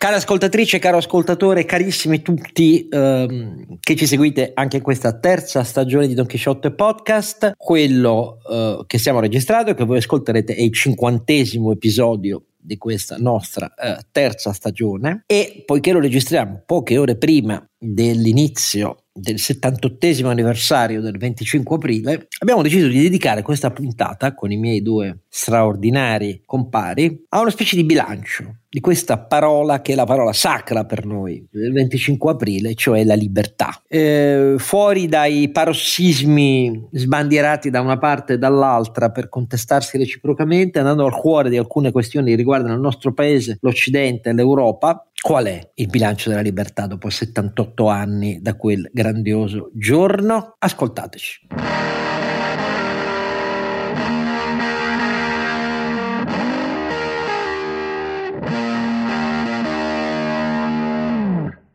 Cara ascoltatrice, caro ascoltatore, carissimi tutti ehm, che ci seguite anche in questa terza stagione di Don Chisciotte Podcast, quello eh, che stiamo registrando e che voi ascolterete è il cinquantesimo episodio di questa nostra eh, terza stagione. E poiché lo registriamo poche ore prima dell'inizio del 78 anniversario del 25 aprile, abbiamo deciso di dedicare questa puntata con i miei due straordinari compari a una specie di bilancio di questa parola che è la parola sacra per noi del 25 aprile, cioè la libertà. Eh, fuori dai parossismi sbandierati da una parte e dall'altra per contestarsi reciprocamente, andando al cuore di alcune questioni che riguardano il nostro paese, l'Occidente e l'Europa, Qual è il bilancio della libertà dopo 78 anni da quel grandioso giorno? Ascoltateci.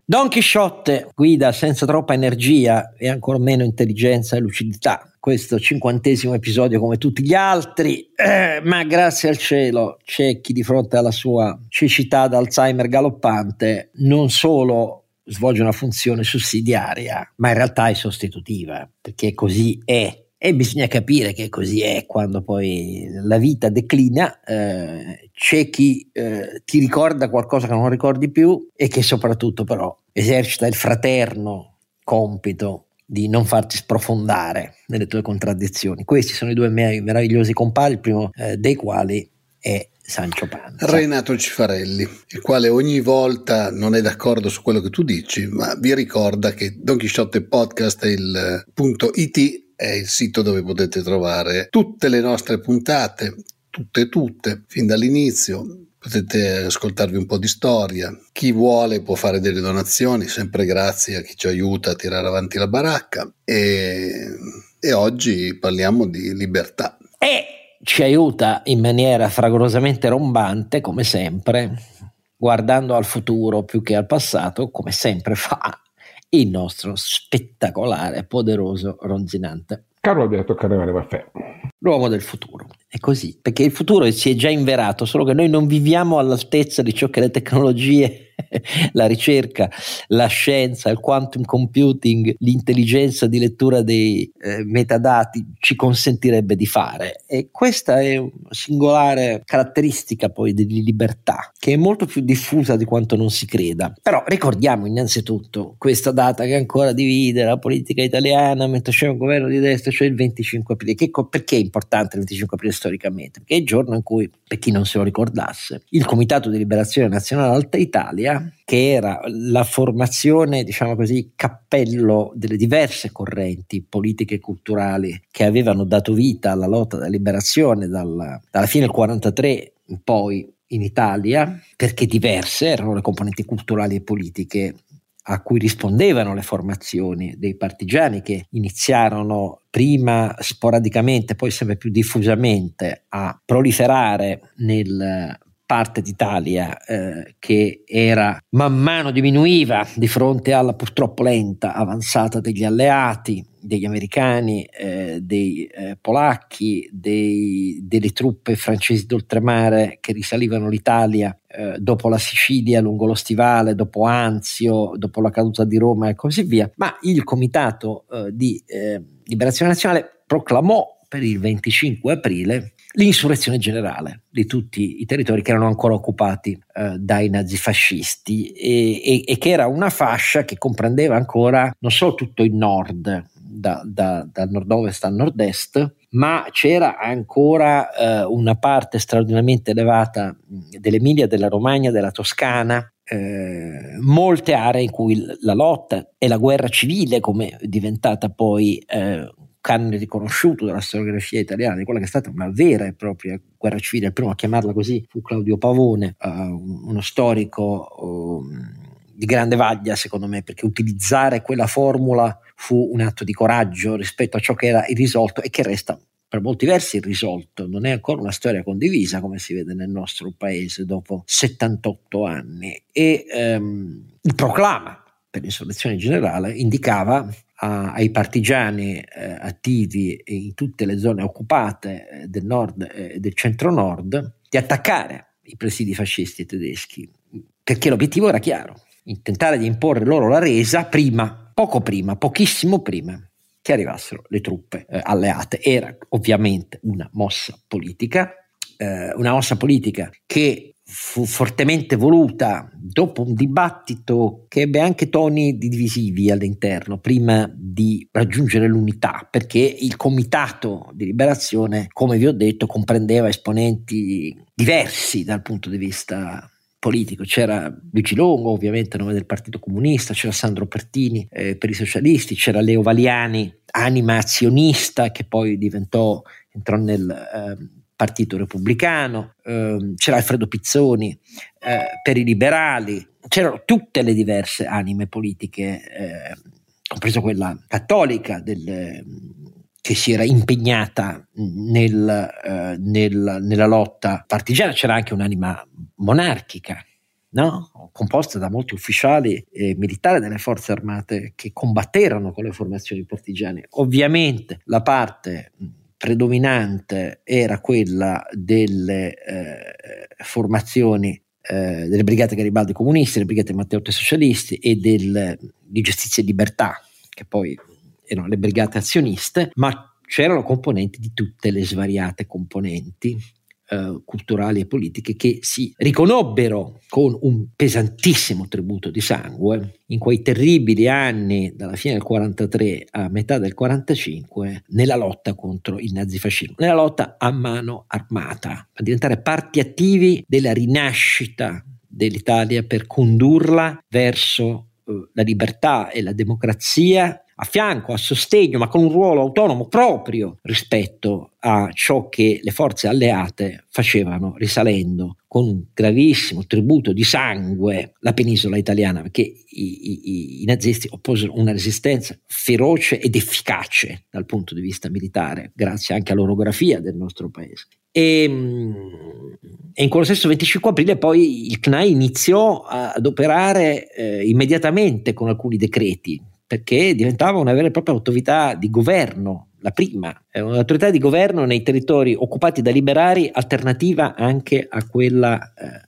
Don Chisciotte guida senza troppa energia e ancora meno intelligenza e lucidità questo cinquantesimo episodio come tutti gli altri, eh, ma grazie al cielo c'è chi di fronte alla sua cecità d'Alzheimer galoppante non solo svolge una funzione sussidiaria, ma in realtà è sostitutiva, perché così è. E bisogna capire che così è quando poi la vita declina, eh, c'è chi eh, ti ricorda qualcosa che non ricordi più e che soprattutto però esercita il fraterno compito di non farti sprofondare nelle tue contraddizioni. Questi sono i due miei meravigliosi compari, il primo eh, dei quali è Sancio Panza. Renato Cifarelli, il quale ogni volta non è d'accordo su quello che tu dici, ma vi ricorda che Don Chisciotte Podcast è il punto IT è il sito dove potete trovare tutte le nostre puntate, tutte tutte, fin dall'inizio, potete ascoltarvi un po' di storia. Chi vuole può fare delle donazioni, sempre grazie a chi ci aiuta a tirare avanti la baracca. E, e oggi parliamo di libertà. E ci aiuta in maniera fragorosamente rombante, come sempre, guardando al futuro più che al passato, come sempre fa il nostro spettacolare, poderoso Ronzinante. Caro Alberto Carnevale Maffè. L'uomo del futuro. È così, perché il futuro si è già inverato, solo che noi non viviamo all'altezza di ciò che le tecnologie la ricerca, la scienza, il quantum computing, l'intelligenza di lettura dei eh, metadati ci consentirebbe di fare. E questa è una singolare caratteristica poi di libertà, che è molto più diffusa di quanto non si creda. Però ricordiamo innanzitutto questa data che ancora divide la politica italiana mentre c'è un governo di destra, cioè il 25 aprile. Che, perché è importante il 25 aprile storicamente? Perché è il giorno in cui, per chi non se lo ricordasse, il Comitato di Liberazione Nazionale Alta Italia Italia, che era la formazione, diciamo così, cappello delle diverse correnti politiche e culturali che avevano dato vita alla lotta della liberazione dalla, dalla fine del 1943 in poi in Italia, perché diverse erano le componenti culturali e politiche a cui rispondevano le formazioni dei partigiani che iniziarono prima sporadicamente, poi sempre più diffusamente a proliferare nel parte d'Italia eh, che era man mano diminuiva di fronte alla purtroppo lenta avanzata degli alleati, degli americani, eh, dei eh, polacchi, dei, delle truppe francesi d'oltremare che risalivano l'Italia eh, dopo la Sicilia lungo lo Stivale, dopo Anzio, dopo la caduta di Roma e così via. Ma il Comitato eh, di eh, Liberazione Nazionale proclamò per il 25 aprile l'insurrezione generale di tutti i territori che erano ancora occupati eh, dai nazifascisti e, e, e, che era una fascia che comprendeva ancora non solo tutto il nord, da, da, dal nord-ovest al nord-est, ma c'era ancora eh, una parte straordinariamente elevata dell'Emilia, della Romagna, della Toscana, eh, molte aree in cui la lotta e la guerra civile, come è diventata poi eh, canone riconosciuto della storiografia italiana, di quella che è stata una vera e propria guerra civile, il primo a chiamarla così fu Claudio Pavone, uh, uno storico uh, di grande vaglia secondo me, perché utilizzare quella formula fu un atto di coraggio rispetto a ciò che era irrisolto e che resta per molti versi irrisolto, non è ancora una storia condivisa come si vede nel nostro paese dopo 78 anni. E um, il proclama per l'insurrezione generale indicava a, ai partigiani eh, attivi in tutte le zone occupate eh, del nord e del centro-nord di attaccare i presidi fascisti tedeschi, perché l'obiettivo era chiaro, tentare di imporre loro la resa prima, poco prima, pochissimo prima che arrivassero le truppe eh, alleate. Era ovviamente una mossa politica, eh, una mossa politica che fu fortemente voluta dopo un dibattito che ebbe anche toni divisivi all'interno prima di raggiungere l'unità perché il comitato di liberazione come vi ho detto comprendeva esponenti diversi dal punto di vista politico. C'era Luigi Longo, ovviamente a nome del Partito Comunista, c'era Sandro Pertini eh, per i socialisti, c'era Leo Valiani, anima azionista che poi diventò, entrò nel eh, Partito Repubblicano, eh, c'era Alfredo Pizzoni eh, per i liberali, c'erano tutte le diverse anime politiche, eh, compreso quella cattolica del, che si era impegnata nel, eh, nel, nella lotta partigiana, c'era anche un'anima monarchica, no? composta da molti ufficiali e militari delle forze armate che combatterono con le formazioni partigiane. Ovviamente la parte predominante era quella delle eh, formazioni eh, delle brigate Garibaldi comunisti, delle brigate Matteotti socialisti e del, di giustizia e libertà, che poi erano le brigate azioniste, ma c'erano componenti di tutte le svariate componenti eh, culturali e politiche che si riconobbero con un pesantissimo tributo di sangue in quei terribili anni dalla fine del 43 a metà del 45 nella lotta contro il nazifascismo, nella lotta a mano armata, a diventare parti attivi della rinascita dell'Italia per condurla verso eh, la libertà e la democrazia a fianco, a sostegno, ma con un ruolo autonomo proprio rispetto a ciò che le forze alleate facevano risalendo con un gravissimo tributo di sangue la penisola italiana, perché i, i, i nazisti opposero una resistenza feroce ed efficace dal punto di vista militare, grazie anche all'orografia del nostro paese. E, e, in quello stesso 25 aprile poi il CNAI iniziò ad operare eh, immediatamente con alcuni decreti perché diventava una vera e propria autorità di governo, la prima, un'autorità di governo nei territori occupati da liberari, alternativa anche a quella eh,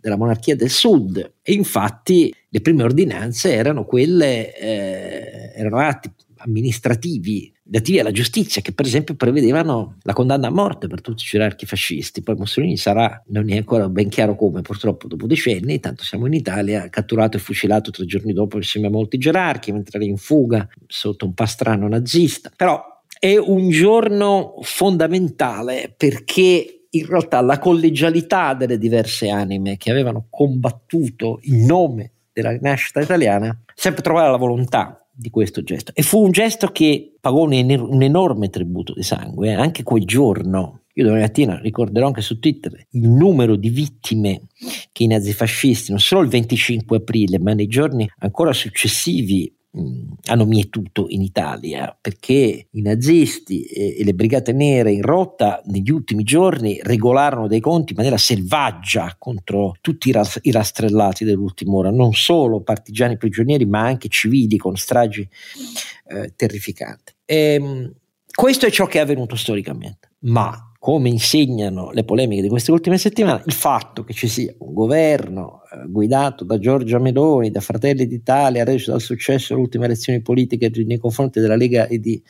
della monarchia del sud. E infatti le prime ordinanze erano quelle, eh, erano atti amministrativi relativi alla giustizia che per esempio prevedevano la condanna a morte per tutti i gerarchi fascisti. Poi Mussolini sarà, non è ancora ben chiaro come, purtroppo dopo decenni, tanto siamo in Italia, catturato e fucilato tre giorni dopo insieme a molti gerarchi, mentre era in fuga sotto un pastrano nazista. Però è un giorno fondamentale perché in realtà la collegialità delle diverse anime che avevano combattuto in nome della rinascita italiana sempre trovare la volontà di questo gesto. E fu un gesto che pagò un, un enorme tributo di sangue. Eh. Anche quel giorno, io domani mattina ricorderò anche su Twitter il numero di vittime che i nazifascisti, non solo il 25 aprile, ma nei giorni ancora successivi hanno mietuto in Italia perché i nazisti e, le brigate nere in rotta negli ultimi giorni regolarono dei conti in maniera selvaggia contro tutti i, ras- i rastrellati dell'ultima ora, non solo partigiani prigionieri ma anche civili con stragi eh, terrificanti. E, ehm, questo è ciò che è avvenuto storicamente, ma come insegnano le polemiche di queste ultime settimane, il fatto che ci sia un governo guidato da Giorgia Meloni, da Fratelli d'Italia, reso dal successo delle ultime elezioni politiche nei confronti della Lega e di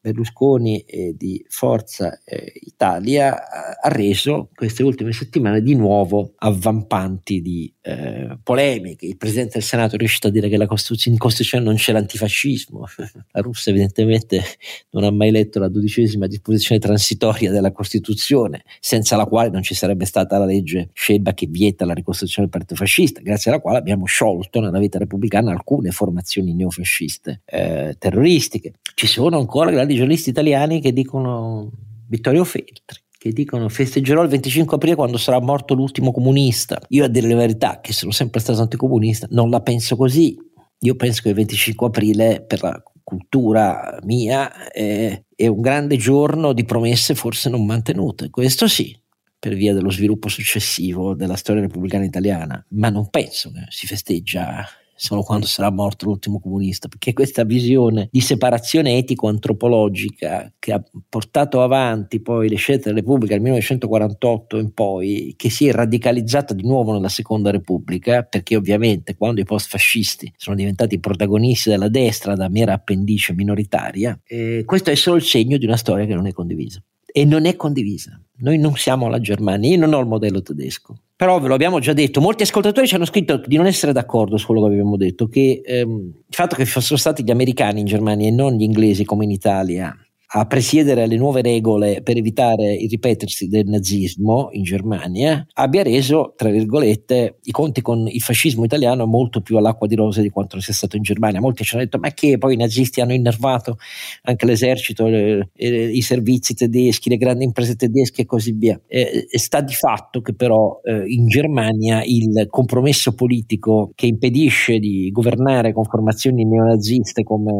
Berlusconi e di Forza eh, Italia ha reso queste ultime settimane di nuovo avvampanti di eh, polemiche. Il Presidente del Senato è riuscito a dire che Costituzione, in Costituzione non c'è l'antifascismo. La Russia evidentemente non ha mai letto la dodicesima disposizione transitoria della Costituzione, senza la quale non ci sarebbe stata la legge Scelba che vieta la ricostruzione del partito fascista, grazie alla quale abbiamo sciolto nella vita repubblicana alcune formazioni neofasciste eh, terroristiche. Ci sono ancora grandi giornalisti italiani che dicono Vittorio Feltri che dicono festeggerò il 25 aprile quando sarà morto l'ultimo comunista. Io a dire la verità, che sono sempre stato anticomunista, non la penso così. Io penso che il 25 aprile per la cultura mia è, è un grande giorno di promesse forse non mantenute. Questo sì, per via dello sviluppo successivo della storia repubblicana italiana, ma non penso che si festeggia solo quando sarà morto l'ultimo comunista, perché questa visione di separazione etico-antropologica che ha portato avanti poi le scelte della Repubblica nel 1948 in poi, che si è radicalizzata di nuovo nella Seconda Repubblica, perché ovviamente quando i post-fascisti sono diventati protagonisti della destra da mera appendice minoritaria, eh, questo è solo il segno di una storia che non è condivisa e non è condivisa. Noi non siamo la Germania, io non ho il modello tedesco. Però ve lo abbiamo già detto, molti ascoltatori ci hanno scritto di non essere d'accordo su quello che abbiamo detto, che ehm, il fatto che fossero stati gli americani in Germania e non gli inglesi come in Italia a presiedere alle nuove regole per evitare il ripetersi del nazismo in Germania, abbia reso, tra virgolette, i conti con il fascismo italiano molto più all'acqua di rose di quanto non sia stato in Germania. Molti ci hanno detto, ma che poi i nazisti hanno innervato anche l'esercito, le, le, i servizi tedeschi, le grandi imprese tedesche e così via. Eh, sta di fatto che però eh, in Germania il compromesso politico che impedisce di governare con formazioni neonaziste come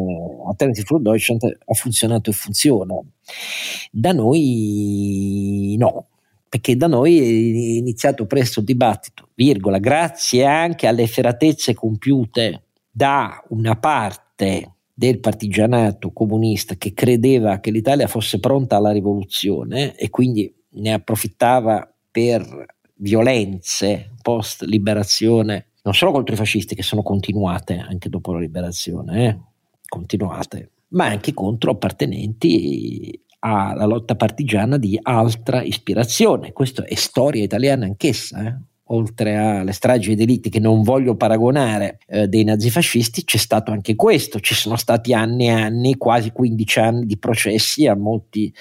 Alternative für Deutschland ha funzionato e funziona funziona. Da noi no, perché da noi è iniziato presto il dibattito, virgola, grazie anche alle efferatezze compiute da una parte del partigianato comunista che credeva che l'Italia fosse pronta alla rivoluzione e quindi ne approfittava per violenze post liberazione, non solo contro i fascisti che sono continuate anche dopo la liberazione, eh? continuate, ma anche contro appartenenti alla lotta partigiana di altra ispirazione. Questa è storia italiana anch'essa, eh? oltre alle stragi ed eliti che non voglio paragonare eh, dei nazifascisti, c'è stato anche questo, ci sono stati anni e anni, quasi 15 anni di processi a molti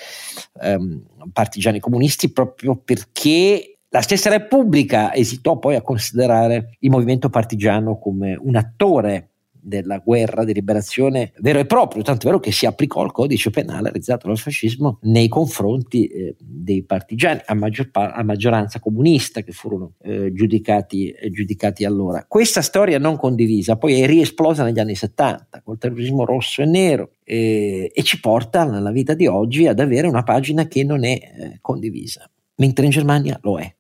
ehm, partigiani comunisti proprio perché la stessa Repubblica esitò poi a considerare il movimento partigiano come un attore della guerra di liberazione vero e proprio, tanto è vero che si applicò il codice penale realizzato dal fascismo nei confronti eh, dei partigiani, a, maggior pa- a, maggioranza comunista che furono eh, giudicati, eh, giudicati, allora. Questa storia non condivisa poi è riesplosa negli anni 70 col terrorismo rosso e nero e ci porta nella vita di oggi ad avere una pagina che non è eh, condivisa, mentre in Germania lo è.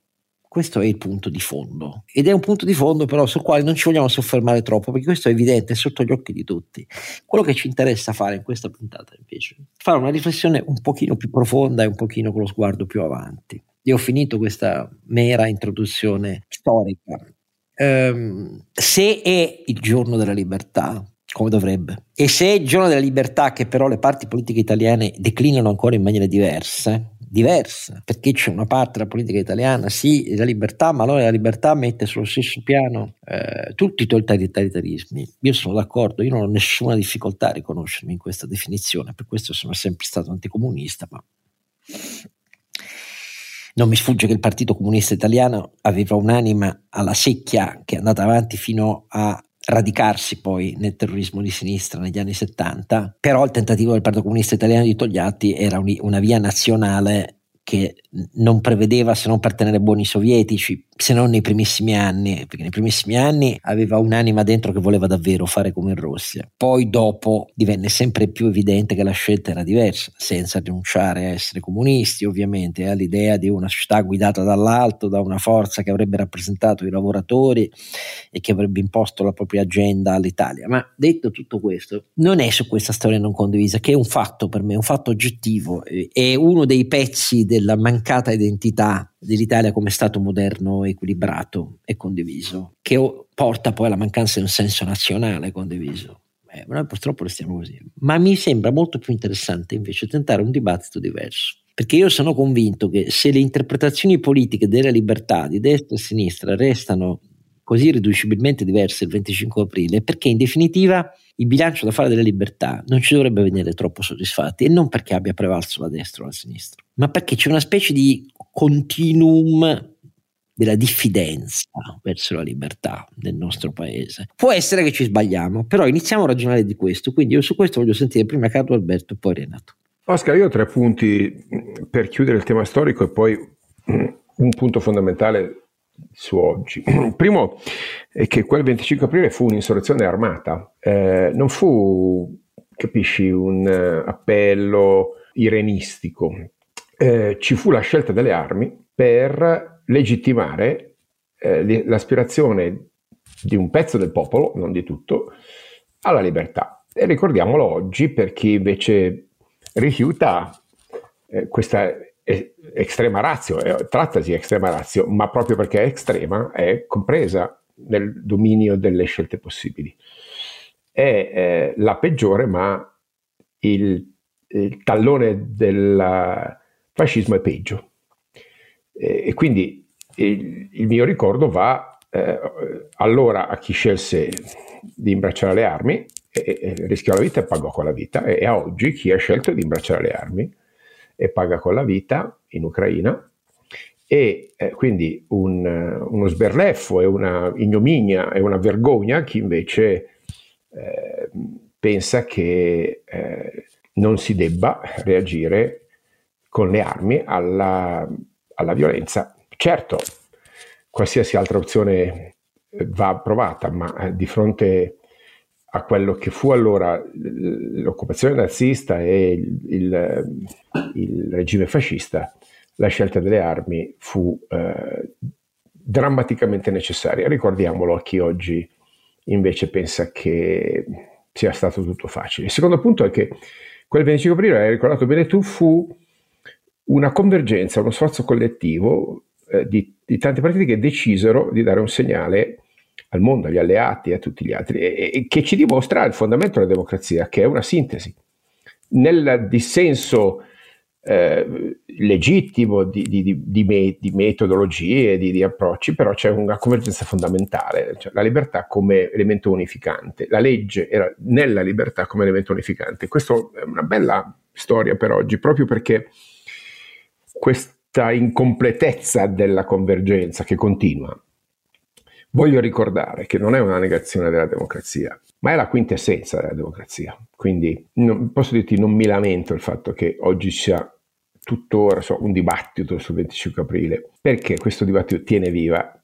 Questo è il punto di fondo ed è un punto di fondo però sul quale non ci vogliamo soffermare troppo perché questo è evidente, è sotto gli occhi di tutti. Quello che ci interessa fare in questa puntata invece è fare una riflessione un pochino più profonda e un pochino con lo sguardo più avanti. Io ho finito questa mera introduzione storica. Um, se è il giorno della libertà, come dovrebbe, e se è il giorno della libertà che però le parti politiche italiane declinano ancora in maniere diverse, diversa, perché c'è una parte della politica italiana, sì, la libertà, ma allora la libertà mette sullo stesso piano eh, tutti i totalitarismi. Io sono d'accordo, io non ho nessuna difficoltà a riconoscermi in questa definizione, per questo sono sempre stato anticomunista, ma non mi sfugge che il Partito Comunista Italiano aveva un'anima alla secchia che è andata avanti fino a radicarsi poi nel terrorismo di sinistra negli anni 70, però il tentativo del Partito Comunista Italiano di Togliatti era una via nazionale che non prevedeva se non per tenere buoni sovietici, se non nei primissimi anni, perché nei primissimi anni aveva un'anima dentro che voleva davvero fare come in Russia. Poi dopo divenne sempre più evidente che la scelta era diversa, senza rinunciare a essere comunisti, ovviamente, all'idea di una società guidata dall'alto, da una forza che avrebbe rappresentato i lavoratori e che avrebbe imposto la propria agenda all'Italia. Ma detto tutto questo, non è su questa storia non condivisa, che è un fatto per me, un fatto oggettivo, è uno dei pezzi della mancata identità dell'Italia come Stato moderno, equilibrato e condiviso, che porta poi alla mancanza di un senso nazionale condiviso. Eh, noi purtroppo restiamo così. Ma mi sembra molto più interessante invece tentare un dibattito diverso. Perché io sono convinto che se le interpretazioni politiche della libertà di destra e sinistra restano così irriducibilmente diverse il 25 aprile, perché in definitiva il bilancio da fare della libertà non ci dovrebbe venire troppo soddisfatti e non perché abbia prevalso la destra o la sinistra, ma perché c'è una specie di continuum della diffidenza verso la libertà nel nostro paese. Può essere che ci sbagliamo, però iniziamo a ragionare di questo, quindi io su questo voglio sentire prima Carlo Alberto poi Renato. Oscar, io ho tre punti per chiudere il tema storico e poi un punto fondamentale su oggi. Primo è che quel 25 aprile fu un'insurrezione armata, eh, non fu, capisci, un appello irenistico, eh, ci fu la scelta delle armi per legittimare eh, l'aspirazione di un pezzo del popolo, non di tutto, alla libertà. E ricordiamolo oggi per chi invece rifiuta eh, questa estrema razio, eh, trattasi estrema razio, ma proprio perché è estrema è compresa nel dominio delle scelte possibili. È eh, la peggiore, ma il, il tallone del fascismo è peggio. E, quindi il, il, mio ricordo va eh, allora a chi scelse di imbracciare le armi e, e rischiò la vita e pagò con la vita, e, e a oggi chi ha scelto di imbracciare le armi e paga con la vita in Ucraina e eh, quindi un, uno sberleffo e una ignominia e una vergogna chi invece eh, pensa che eh, non si debba reagire con le armi alla, alla violenza. Certo, qualsiasi altra opzione va approvata, ma eh, di fronte a quello che fu allora l'occupazione nazista e il, il, il regime fascista, la scelta delle armi fu eh, drammaticamente necessaria. Ricordiamolo a chi oggi invece pensa che sia stato tutto facile. Il secondo punto è che quel 25 aprile, hai ricordato bene tu, fu una convergenza, uno sforzo collettivo eh, di, di tanti partiti che decisero di dare un segnale al mondo, agli alleati e a tutti gli altri, e, e che ci dimostra il fondamento della democrazia, che è una sintesi. Nel dissenso eh, legittimo di, di, di, me, di, metodologie, di, approcci, però c'è una convergenza fondamentale, cioè la libertà come elemento unificante, la legge era nella libertà come elemento unificante. Questa è una bella storia per oggi, proprio perché questa incompletezza della convergenza che continua Voglio ricordare che non è una negazione della democrazia, ma è la quintessenza della democrazia. Quindi non, posso dirti, non mi lamento il fatto che oggi sia tuttora so, un dibattito sul 25 aprile, perché questo dibattito tiene viva,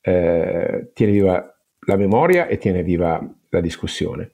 eh, tiene viva la memoria e tiene viva la discussione.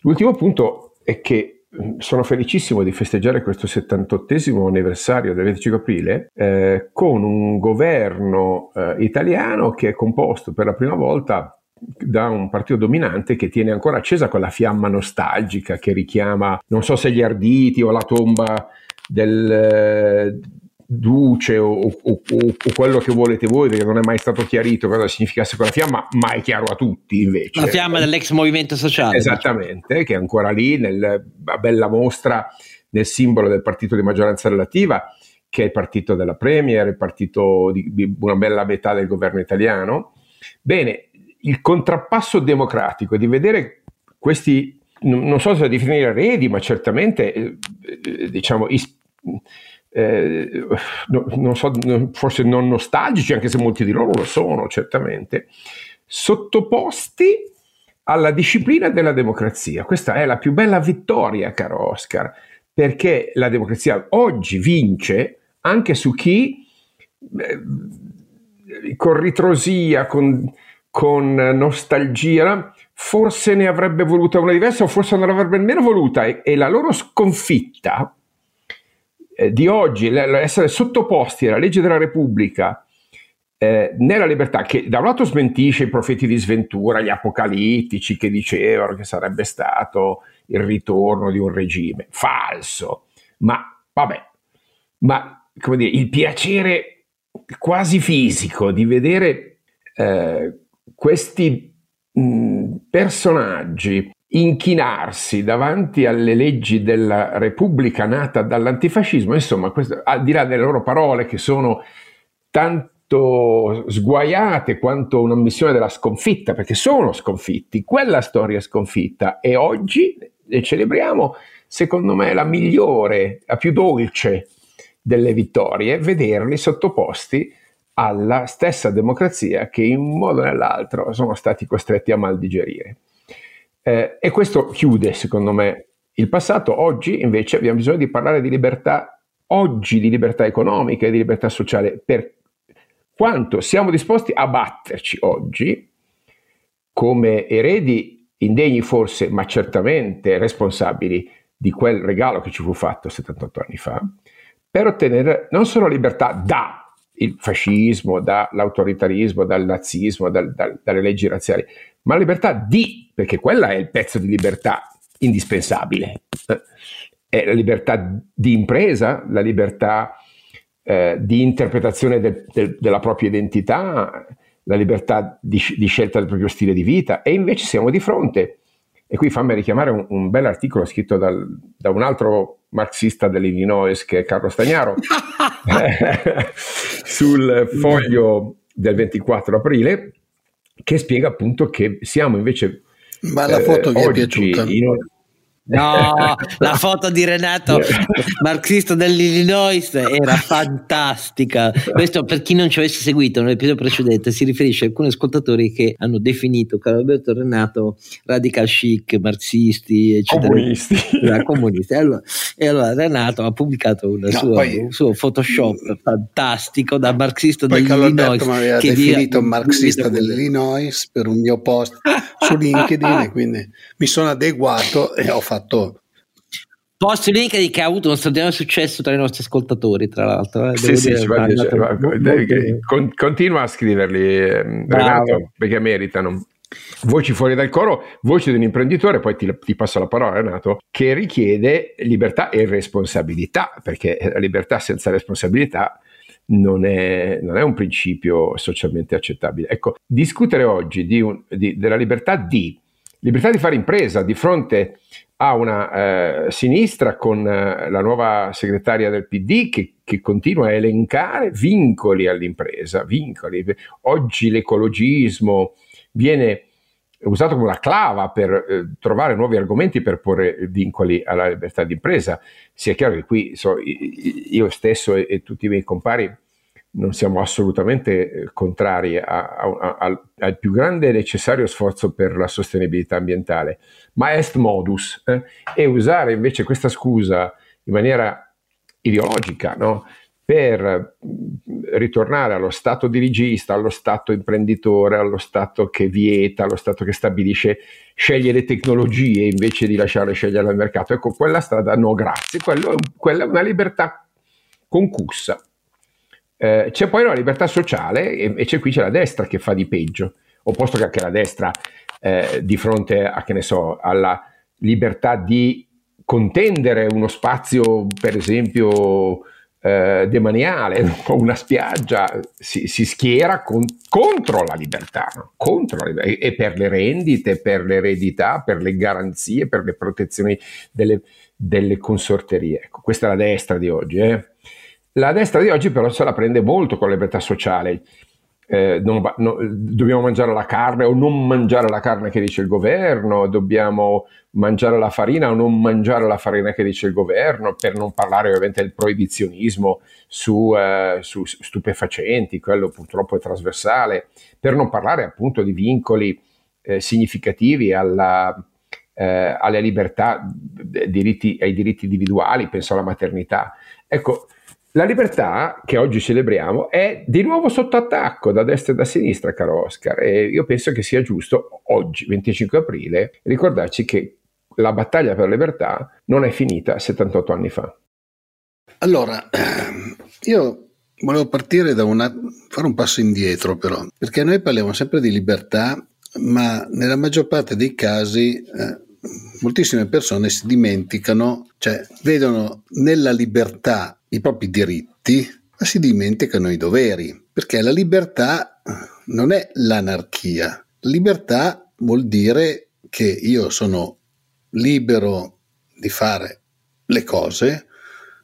L'ultimo punto è che sono felicissimo di festeggiare questo 78 anniversario del 25 aprile eh, con un governo eh, italiano che è composto per la prima volta da un partito dominante che tiene ancora accesa quella fiamma nostalgica che richiama, non so se gli arditi o la tomba del, duce o, o, o, o, quello che volete voi, perché non è mai stato chiarito cosa significasse quella fiamma, ma è chiaro a tutti invece. La fiamma dell'ex movimento sociale. Esattamente, diciamo. che è ancora lì, nella bella mostra, nel simbolo del partito di maggioranza relativa, che è il partito della Premier, il partito di, di una bella metà del governo italiano. Bene, il contrappasso democratico di vedere questi, non so se definire eredi, ma certamente, eh, eh diciamo, is- eh, non so, forse non nostalgici, anche se molti di loro lo sono certamente, sottoposti alla disciplina della democrazia. Questa è la più bella vittoria, caro Oscar, perché la democrazia oggi vince anche su chi eh, con ritrosia, con, con nostalgia, forse ne avrebbe voluta una diversa o forse non l'avrebbe nemmeno voluta e, e la loro sconfitta eh, di oggi, essere sottoposti alla legge della Repubblica eh, nella libertà, che da un lato smentisce i profeti di sventura, gli apocalittici che dicevano che sarebbe stato il ritorno di un regime, falso, ma vabbè, ma come dire, il piacere quasi fisico di vedere eh, questi mh, personaggi inchinarsi davanti alle leggi della Repubblica nata dall'antifascismo, insomma, questo, al di là delle loro parole che sono tanto sguaiate quanto un'ammissione della sconfitta, perché sono sconfitti, quella storia è sconfitta e oggi ne celebriamo, secondo me, la migliore, la più dolce delle vittorie, vederli sottoposti alla stessa democrazia che in un modo o nell'altro sono stati costretti a maldigerire. Eh, e questo chiude, secondo me, il passato. Oggi invece abbiamo bisogno di parlare di libertà, oggi di libertà economica e di libertà sociale, per quanto siamo disposti a batterci oggi come eredi indegni forse, ma certamente responsabili di quel regalo che ci fu fatto 78 anni fa, per ottenere non solo libertà da il fascismo, dall'autoritarismo, dal nazismo, dal, dal, dalle leggi razziali, ma la libertà di, perché quella è il pezzo di libertà indispensabile, eh, è la libertà di impresa, la libertà eh, di interpretazione del, del, della propria identità, la libertà di, di, scelta del proprio stile di vita. E invece siamo di fronte, e qui fammi richiamare un, un bel articolo scritto dal, da un altro marxista dell'Illinois che è Carlo Stagnaro, sul foglio del 24 aprile, che spiega appunto che siamo invece... Ma la foto eh, vi è piaciuta? In, No, la foto di Renato marxista dell'Illinois era fantastica. Questo per chi non ci avesse seguito nell'episodio precedente si riferisce a alcuni ascoltatori che hanno definito Carlo Alberto Renato radical chic, marxisti, eccetera. Comunisti. Era comunisti. E allora, e allora Renato ha pubblicato no, sua, poi, un suo Photoshop fantastico da marxista poi dell'Illinois. Alberto mi aveva definito via, marxista dell'Illinois per un mio post su LinkedIn e quindi mi sono adeguato e ho fatto fatto Post LinkedIn che ha avuto uno straordinario successo tra i nostri ascoltatori, tra l'altro. Eh, sì, sì, dire, va, va, con, continua a scriverli, eh, Renato, perché meritano. Voci fuori dal coro, voce di un imprenditore, poi ti, ti, passo la parola Renato, che richiede libertà e responsabilità, perché la libertà senza responsabilità non è, non è un principio socialmente accettabile. Ecco, discutere oggi di un, di, della libertà di libertà di fare impresa di fronte a una eh, sinistra con eh, la nuova segretaria del PD che, che, continua a elencare vincoli all'impresa, vincoli. Oggi l'ecologismo viene usato come una clava per eh, trovare nuovi argomenti per porre vincoli alla libertà di impresa. Sia chiaro che qui so, io stesso e, e tutti i miei compari non siamo assolutamente eh, contrari a, a, a, al più grande e necessario sforzo per la sostenibilità ambientale, ma est modus, eh? e usare invece questa scusa in maniera ideologica, no? per mm, ritornare allo stato dirigista, allo stato imprenditore, allo stato che vieta, allo stato che stabilisce, sceglie le tecnologie invece di lasciare scegliere al mercato. Ecco, quella strada no, grazie, Quello, quella è una libertà concussa. Eh, c'è poi la libertà sociale e, e, c'è qui c'è la destra che fa di peggio, opposto che anche la destra eh, di fronte a, che ne so, alla libertà di contendere uno spazio, per esempio, eh, demaniale, no? una spiaggia, si, si schiera con, contro la libertà, no? contro la libertà, e, e, per le rendite, per l'eredità, per le garanzie, per le protezioni delle, delle consorterie. Ecco, questa è la destra di oggi. Eh? La destra di oggi però se la prende molto con la libertà sociale. Eh, non, no, dobbiamo mangiare la carne o non mangiare la carne che dice il governo, dobbiamo mangiare la farina o non mangiare la farina che dice il governo, per non parlare ovviamente del proibizionismo su, eh, su stupefacenti, quello purtroppo è trasversale, per non parlare appunto di vincoli eh, significativi alla, eh, alle libertà, diritti, ai diritti individuali, penso alla maternità. Ecco, la libertà che oggi celebriamo è di nuovo sotto attacco da destra e da sinistra, caro Oscar, e io penso che sia giusto oggi, 25 aprile, ricordarci che la battaglia per la libertà non è finita 78 anni fa. Allora, io volevo partire da una, fare un passo indietro però, perché noi parliamo sempre di libertà, ma nella maggior parte dei casi eh, moltissime persone si dimenticano, cioè vedono nella libertà i propri diritti, ma si dimenticano i doveri, perché la libertà non è l'anarchia. Libertà vuol dire che io sono libero di fare le cose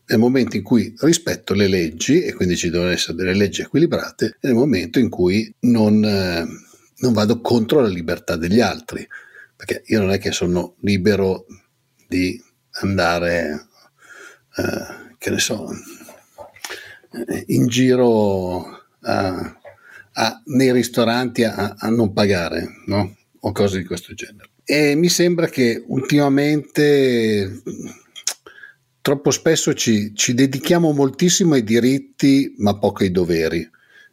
nel momento in cui rispetto le leggi, e quindi ci devono essere delle leggi equilibrate, nel momento in cui non, eh, non vado contro la libertà degli altri perché io non è che sono libero di andare, eh, che ne so, in giro a, a, nei ristoranti a, a non pagare, no? O cose di questo genere. E mi sembra che ultimamente troppo spesso ci, ci, dedichiamo moltissimo ai diritti ma poco ai doveri.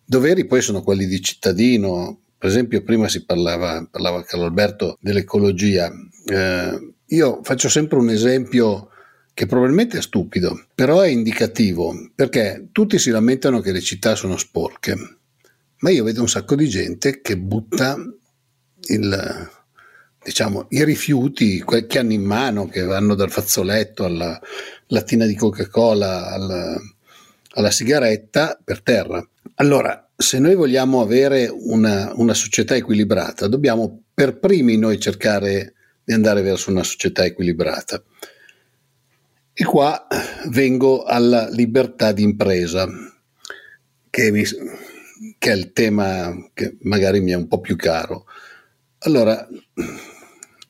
Doveri poi sono quelli di cittadino, per esempio, prima si parlava, parlava Carlo Alberto dell'ecologia. Eh, io faccio sempre un esempio che probabilmente è stupido, però è indicativo, perché tutti si lamentano che le città sono sporche, ma io vedo un sacco di gente che butta il, diciamo, i rifiuti che hanno in mano, che vanno dal fazzoletto alla lattina di Coca-Cola alla, alla sigaretta per terra. Allora, se noi vogliamo avere una, una, società equilibrata, dobbiamo per primi noi cercare di andare verso una società equilibrata. E qua vengo alla libertà di impresa, che, mi, che è il tema che magari mi è un po' più caro. Allora,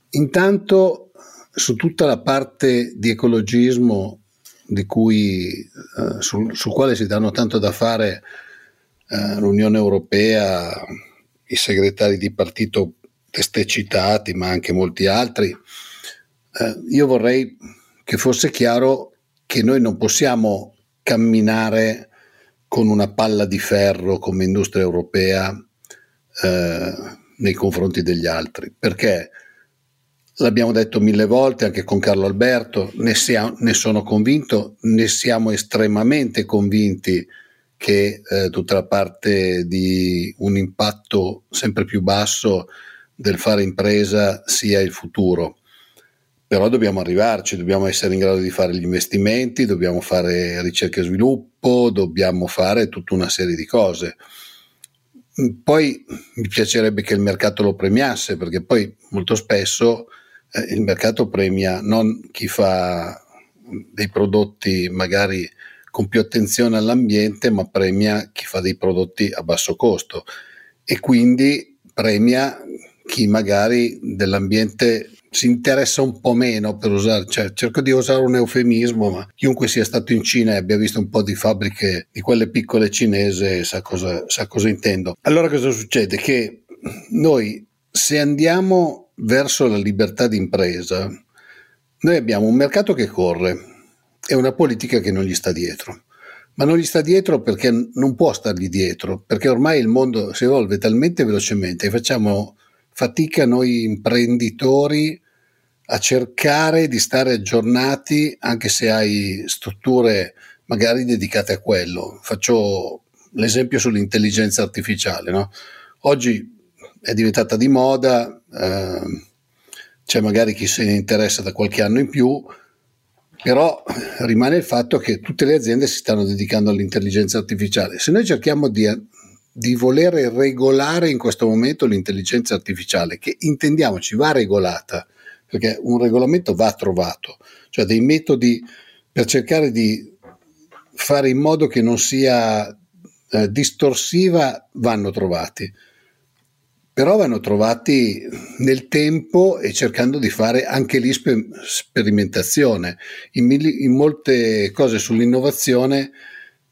intanto su tutta la parte di ecologismo di cui, eh, sul, sul, quale si danno tanto da fare eh, l'Unione Europea, i segretari di partito testé citati, ma anche molti altri, eh, io vorrei che fosse chiaro che noi non possiamo camminare con una palla di ferro come industria europea eh, nei confronti degli altri, perché l'abbiamo detto mille volte anche con Carlo Alberto, ne, sia, ne sono convinto, ne siamo estremamente convinti che eh, tutta la parte di un impatto sempre più basso del fare impresa sia il futuro però dobbiamo arrivarci, dobbiamo essere in grado di fare gli investimenti, dobbiamo fare ricerca e sviluppo, dobbiamo fare tutta una serie di cose. Poi mi piacerebbe che il mercato lo premiasse, perché poi molto spesso eh, il mercato premia non chi fa dei prodotti magari con più attenzione all'ambiente, ma premia chi fa dei prodotti a basso costo e quindi premia chi magari dell'ambiente si interessa un po' meno per usare, cioè cerco di usare un eufemismo, ma chiunque sia stato in Cina e abbia visto un po' di fabbriche di quelle piccole cinese sa cosa, sa cosa intendo. Allora cosa succede? Che noi se andiamo verso la libertà di impresa, noi abbiamo un mercato che corre e una politica che non gli sta dietro. Ma non gli sta dietro perché non può stargli dietro, perché ormai il mondo si evolve talmente velocemente e facciamo fatica noi imprenditori a cercare di stare aggiornati anche se hai strutture magari dedicate a quello. Faccio l'esempio sull'intelligenza artificiale. No? Oggi è diventata di moda, eh, c'è magari chi se ne interessa da qualche anno in più, però rimane il fatto che tutte le aziende si stanno dedicando all'intelligenza artificiale. Se noi cerchiamo di di voler regolare in questo momento l'intelligenza artificiale, che intendiamoci va regolata, perché un regolamento va trovato, cioè dei metodi per cercare di fare in modo che non sia eh, distorsiva vanno trovati, però vanno trovati nel tempo e cercando di fare anche lì sper- sperimentazione. In, in molte cose sull'innovazione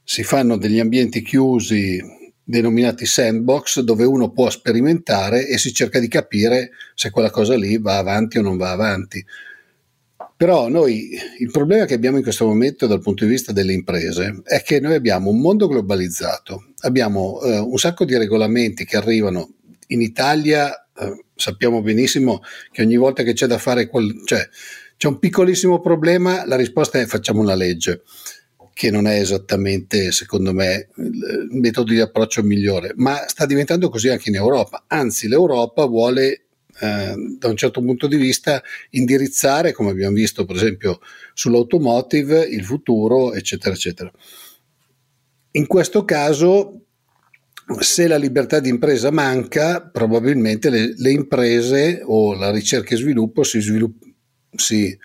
si fanno degli ambienti chiusi denominati sandbox dove uno può sperimentare e si cerca di capire se quella cosa lì va avanti o non va avanti. Però noi il problema che abbiamo in questo momento dal punto di vista delle imprese è che noi abbiamo un mondo globalizzato, abbiamo eh, un sacco di regolamenti che arrivano. In Italia, eh, sappiamo benissimo che ogni volta che c'è da fare, quel, cioè c'è un piccolissimo problema, la risposta è facciamo una legge che non è esattamente, secondo me, il metodo di approccio migliore, ma sta diventando così anche in Europa. Anzi, l'Europa vuole, eh, da un certo punto di vista, indirizzare, come abbiamo visto per esempio sull'automotive, il futuro, eccetera, eccetera. In questo caso, se la libertà di impresa manca, probabilmente le, le imprese o la ricerca e sviluppo si, svilupp- si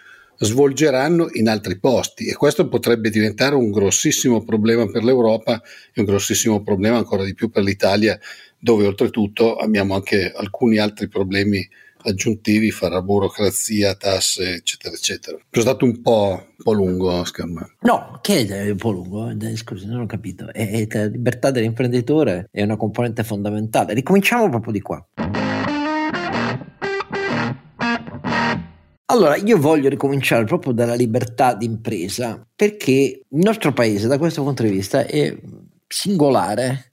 svolgeranno in altri posti e questo potrebbe diventare un grossissimo problema per l'Europa e un grossissimo problema ancora di più per l'Italia dove oltretutto abbiamo anche alcuni altri problemi aggiuntivi fra burocrazia, tasse, eccetera, eccetera. Sono stato un po', un po lungo, Oscar. Ma... No, che è un po' lungo, eh, scusi, non ho capito. E, la libertà dell'imprenditore è una componente fondamentale. Ricominciamo proprio di qua. Allora, io voglio ricominciare proprio dalla libertà d'impresa perché il nostro paese da questo punto di vista è singolare.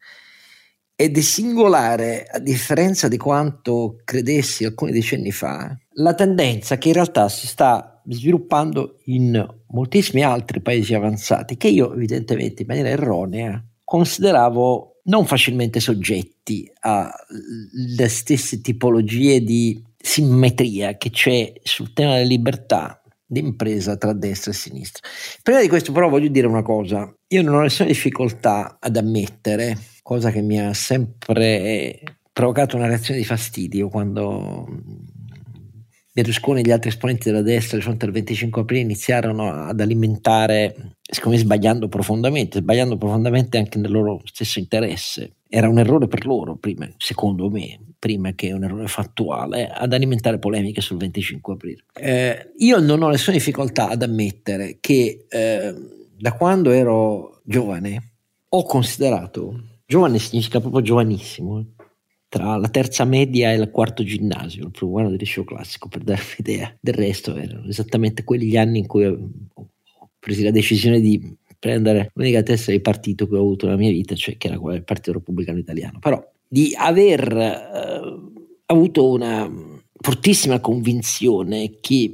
Ed è singolare, a differenza di quanto credessi alcuni decenni fa, la tendenza che in realtà si sta sviluppando in moltissimi altri paesi avanzati che io evidentemente in maniera erronea consideravo non facilmente soggetti alle stesse tipologie di simmetria che c'è sul tema della libertà d'impresa tra destra e sinistra. Prima di questo però voglio dire una cosa, io non ho nessuna difficoltà ad ammettere, cosa che mi ha sempre provocato una reazione di fastidio quando Berlusconi e gli altri esponenti della destra di fronte al 25 aprile iniziarono ad alimentare, secondo me sbagliando profondamente, sbagliando profondamente anche nel loro stesso interesse. Era un errore per loro, prima, secondo me, prima che un errore fattuale, ad alimentare polemiche sul 25 aprile. Eh, io non ho nessuna difficoltà ad ammettere che eh, da quando ero giovane ho considerato, giovane significa proprio giovanissimo, tra la terza media e il quarto ginnasio, il primo anno del liceo classico, per darvi idea. Del resto erano esattamente quegli anni in cui ho preso la decisione di prendere l'unica testa di partito che ho avuto nella mia vita, cioè che era quella del Partito Repubblicano Italiano. Però di aver eh, avuto una fortissima convinzione che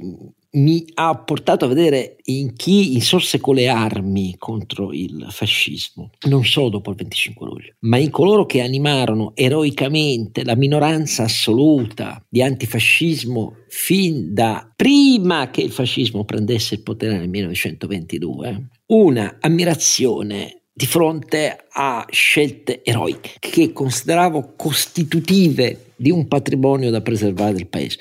mi ha portato a vedere in chi insorse con le armi contro il fascismo, non solo dopo il 25 luglio, ma in coloro che animarono eroicamente la minoranza assoluta di antifascismo fin da prima che il fascismo prendesse il potere nel 1922, una ammirazione di fronte a scelte eroiche che consideravo costitutive di un patrimonio da preservare del paese.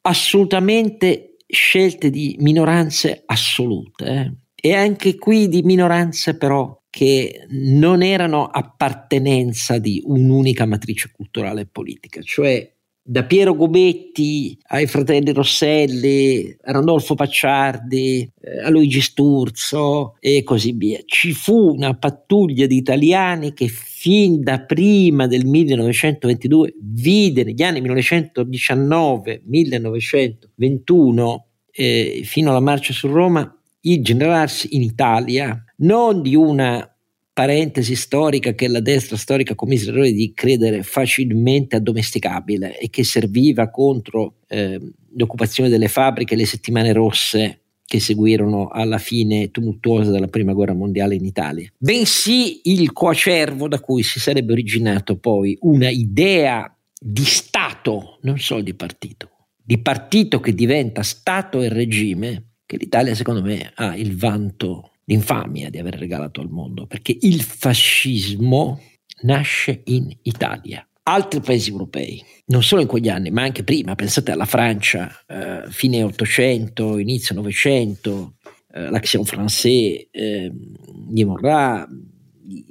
Assolutamente scelte di minoranze assolute eh? e anche qui di minoranze però che non erano appartenenza di un'unica matrice culturale e politica, cioè da Piero Gobetti ai fratelli Rosselli, a Randolfo Pacciardi, eh, a Luigi Sturzo e così via. Ci fu una pattuglia di italiani che fin da prima del 1922 vide negli anni 1919-1921 eh, fino alla marcia su Roma il generarsi in Italia non di una parentesi storica che la destra storica commise l'errore di credere facilmente addomesticabile e che serviva contro eh, l'occupazione delle fabbriche e le settimane rosse che seguirono alla fine tumultuosa della prima guerra mondiale in Italia, bensì il coacervo da cui si sarebbe originato poi una idea di Stato, non solo di partito, di partito che diventa Stato e regime, che l'Italia secondo me ha il vanto l'infamia di aver regalato al mondo, perché il fascismo nasce in Italia. Altri paesi europei, non solo in quegli anni, ma anche prima, pensate alla Francia, eh, fine 800, inizio 900, eh, l'Action Française eh, di Morrat,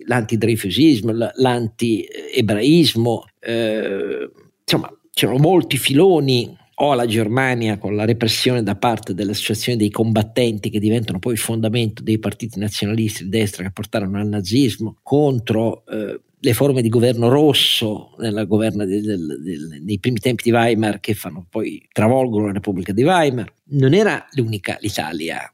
l'antidreyfusismo, l'anti-ebraismo, eh, insomma, c'erano molti filoni o la Germania con la repressione da parte delle associazioni dei combattenti che diventano poi il fondamento dei partiti nazionalisti di destra che portarono al nazismo contro eh, le forme di governo rosso governo del, del, del, nei primi tempi di Weimar che fanno poi travolgono la Repubblica di Weimar. Non era l'unica l'Italia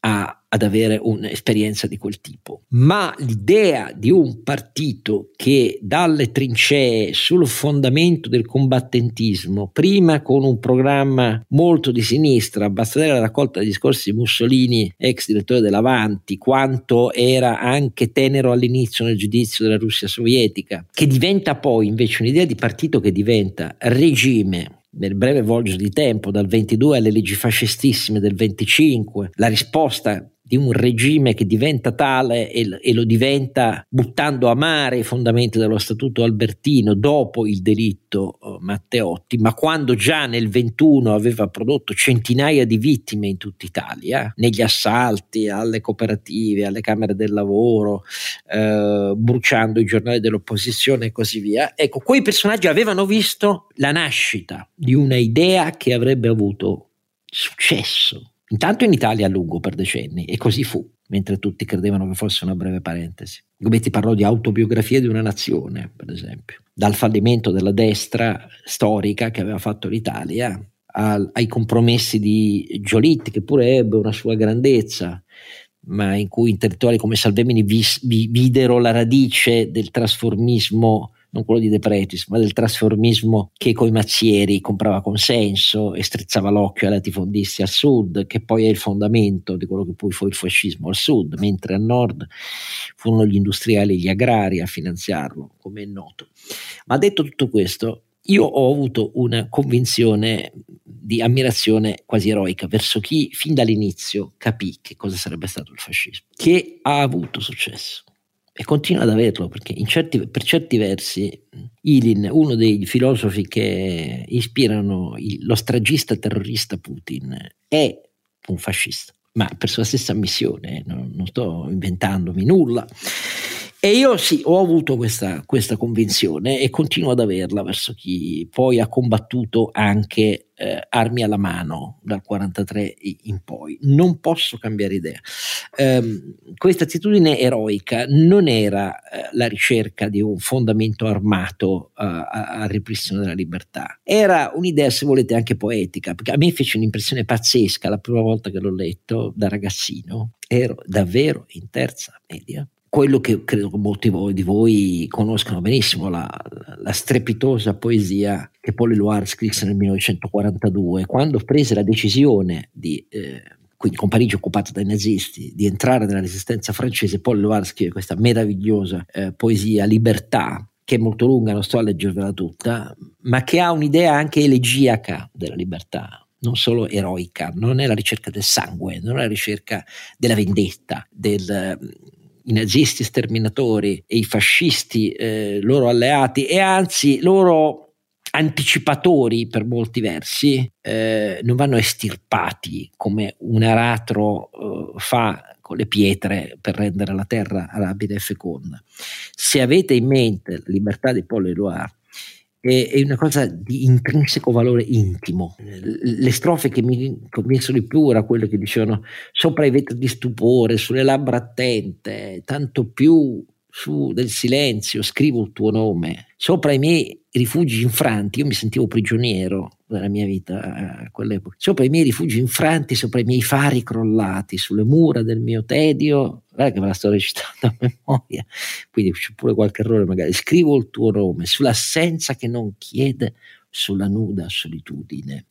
a ad avere un'esperienza di quel tipo. Ma l'idea di un partito che dalle trincee sul fondamento del combattentismo, prima con un programma molto di sinistra, basta vedere la raccolta dei discorsi di Mussolini, ex direttore dell'Avanti, quanto era anche tenero all'inizio nel giudizio della Russia sovietica, che diventa poi invece un'idea di partito che diventa regime nel breve volgere di tempo, dal 22 alle leggi fascistissime del 25, la risposta di un regime che diventa tale e, e, lo diventa buttando a mare i fondamenti dello statuto albertino dopo il delitto uh, Matteotti, ma quando già nel 21 aveva prodotto centinaia di vittime in tutta Italia, negli assalti alle cooperative, alle camere del lavoro, uh, bruciando i giornali dell'opposizione e così via. Ecco, quei personaggi avevano visto la nascita di una idea che avrebbe avuto successo Intanto in Italia a lungo per decenni e così fu, mentre tutti credevano che fosse una breve parentesi. Gobetti parlò di autobiografia di una nazione, per esempio, dal fallimento della destra storica che aveva fatto l'Italia al, ai compromessi di Giolitti, che pure ebbe una sua grandezza, ma in cui intellettuali come Salvemini vis, vi, videro la radice del trasformismo non quello di De Pretis, ma del trasformismo che coi mazzieri comprava consenso e strizzava l'occhio ai latifondisti al sud, che poi è il fondamento di quello che poi fu il fascismo al sud, mentre al nord furono gli industriali e gli agrari a finanziarlo, come è noto. Ma detto tutto questo, io ho avuto una convinzione di ammirazione quasi eroica verso chi fin dall'inizio capì che cosa sarebbe stato il fascismo, che ha avuto successo e continua ad averlo perché certi, per certi versi Ilin, uno dei filosofi che ispirano il, lo stragista terrorista Putin, è un fascista, ma per sua stessa missione, non, non sto inventandomi nulla. E io sì, ho avuto questa, questa, convinzione e continuo ad averla verso chi poi ha combattuto anche eh, armi alla mano dal 43 in poi. Non posso cambiare idea. Um, questa attitudine eroica non era uh, la ricerca di un fondamento armato uh, al ripristino della libertà, era un'idea, se volete, anche poetica, perché a me fece un'impressione pazzesca la prima volta che l'ho letto da ragazzino. Ero davvero in terza media quello che credo molti di voi conoscano benissimo, la, la strepitosa poesia che Paul Éluard scrisse nel 1942, quando prese la decisione di, eh, quindi con Parigi occupata dai nazisti, di entrare nella resistenza francese, Paul Éluard scrive questa meravigliosa eh, poesia Libertà, che è molto lunga, non sto a leggervela tutta, ma che ha un'idea anche elegiaca della libertà, non solo eroica, non è la ricerca del sangue, non è la ricerca della vendetta, del i nazisti sterminatori e i fascisti eh, loro alleati e anzi loro anticipatori per molti versi eh, non vanno estirpati come un aratro eh, fa con le pietre per rendere la terra arabile e feconda. Se avete in mente la libertà di Paul Éluard è, è una cosa di intrinseco valore intimo. Le strofe che mi convinsero di più erano quelle che dicevano sopra i vetri di stupore, sulle labbra attente, tanto più su del silenzio, scrivo il tuo nome. Sopra i miei rifugi infranti, io mi sentivo prigioniero nella mia vita a quell'epoca. Sopra i miei rifugi infranti, sopra i miei fari crollati, sulle mura del mio tedio, guarda che me la sto recitando a memoria, quindi c'è pure qualche errore magari. Scrivo il tuo nome sull'assenza che non chiede, sulla nuda solitudine.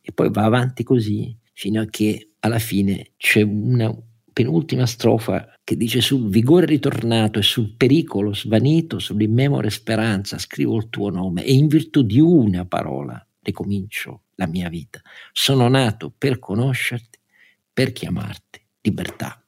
E poi va avanti così fino a che alla fine c'è una penultima strofa che dice sul vigore ritornato e sul pericolo svanito, sull'immemore speranza, scrivo il tuo nome e in virtù di una parola ricomincio la mia vita. Sono nato per conoscerti, per chiamarti libertà.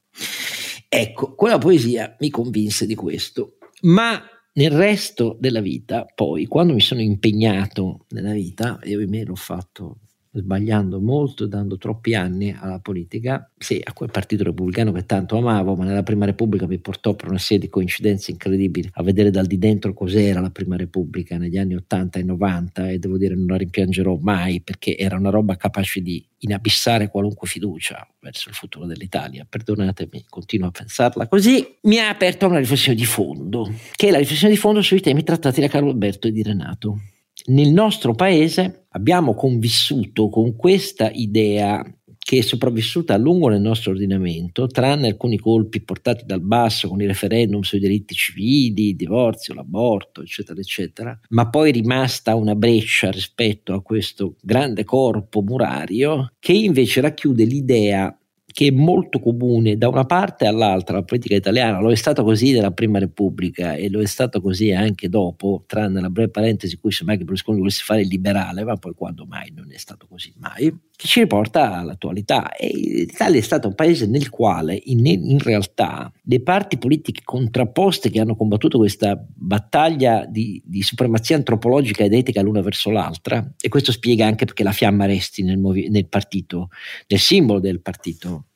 Ecco, quella poesia mi convinse di questo, ma nel resto della vita, poi, quando mi sono impegnato nella vita, e ahimè l'ho fatto sbagliando molto, dando troppi anni alla politica, sì, a quel partito repubblicano che tanto amavo, ma nella Prima Repubblica mi portò per una serie di coincidenze incredibili a vedere dal di dentro cos'era la Prima Repubblica negli anni 80 e 90 e devo dire non la rimpiangerò mai perché era una roba capace di inabissare qualunque fiducia verso il futuro dell'Italia. Perdonatemi, continuo a pensarla così. Mi ha aperto una riflessione di fondo, che è la riflessione di fondo sui temi trattati da Carlo Alberto e di Renato nel nostro paese abbiamo convissuto con questa idea che è sopravvissuta a lungo nel nostro ordinamento, tranne alcuni colpi portati dal basso con i referendum sui diritti civili, il divorzio, l'aborto, eccetera, eccetera, ma poi rimasta una breccia rispetto a questo grande corpo murario che invece racchiude l'idea che è molto comune da una parte all'altra la politica italiana, lo è stato così nella Prima Repubblica e lo è stato così anche dopo, tranne la breve parentesi in cui semmai che Berlusconi volesse fare il liberale, ma poi quando mai non è stato così mai, che ci riporta all'attualità. E l'Italia è stato un paese nel quale in, in realtà le parti politiche contrapposte che hanno combattuto questa battaglia di, di, supremazia antropologica ed etica l'una verso l'altra, e questo spiega anche perché la fiamma resti nel, movi- nel partito, nel simbolo del partito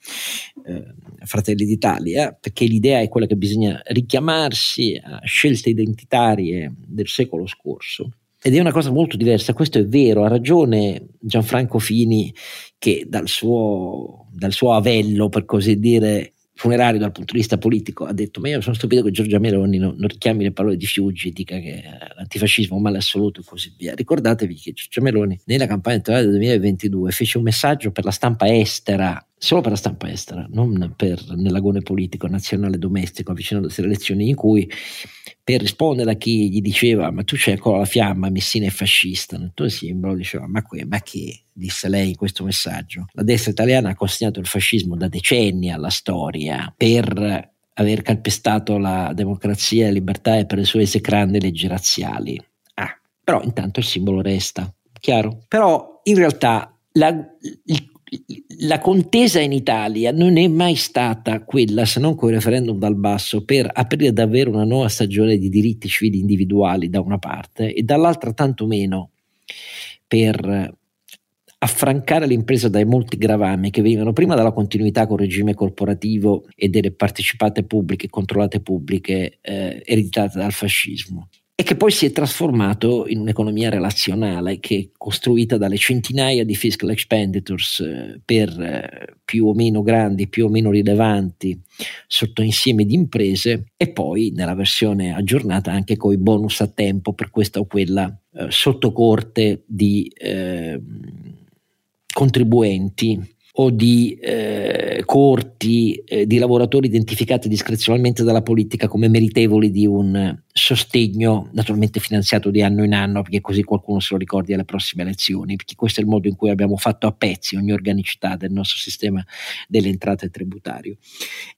eh, Fratelli d'Italia, perché l'idea è quella che bisogna richiamarsi a scelte identitarie del secolo scorso. Ed è una cosa molto diversa, questo è vero, ha ragione Gianfranco Fini che dal suo, dal suo avello, per così dire, funerario dal punto di vista politico ha detto ma io sono stupito che Giorgia Meloni non, non richiami le parole di Fiuggi dica che l'antifascismo è un male assoluto e così via. Ricordatevi che Giorgia Meloni nella campagna elettorale del 2022 fece un messaggio per la stampa estera solo per la stampa estera, non per nell'agone politico nazionale domestico avvicinandosi alle elezioni in cui per rispondere a chi gli diceva ma tu c'hai ancora la fiamma, Messina è fascista, tutto simbolo diceva ma, que, ma che, disse lei in questo messaggio, la destra italiana ha consegnato il fascismo da decenni alla storia per aver calpestato la democrazia e la libertà e per le sue esecrande leggi razziali. Ah, però intanto il simbolo resta, chiaro? Però in realtà la, il la contesa in Italia non è mai stata quella, se non con il referendum dal basso, per aprire davvero una nuova stagione di diritti civili individuali da una parte e dall'altra tantomeno per affrancare l'impresa dai molti gravami che venivano prima dalla continuità col regime corporativo e delle partecipate pubbliche, controllate pubbliche, eh, ereditate dal fascismo e che poi si è trasformato in un'economia relazionale che è costruita dalle centinaia di fiscal expenditures eh, per eh, più o meno grandi, più o meno rilevanti sotto insieme di imprese e poi nella versione aggiornata anche con i bonus a tempo per questa o quella eh, sottocorte di eh, contribuenti o di eh, corti eh, di lavoratori identificati discrezionalmente dalla politica come meritevoli di un sostegno naturalmente finanziato di anno in anno perché così qualcuno se lo ricordi alle prossime elezioni perché questo è il modo in cui abbiamo fatto a pezzi ogni organicità del nostro sistema delle entrate tributario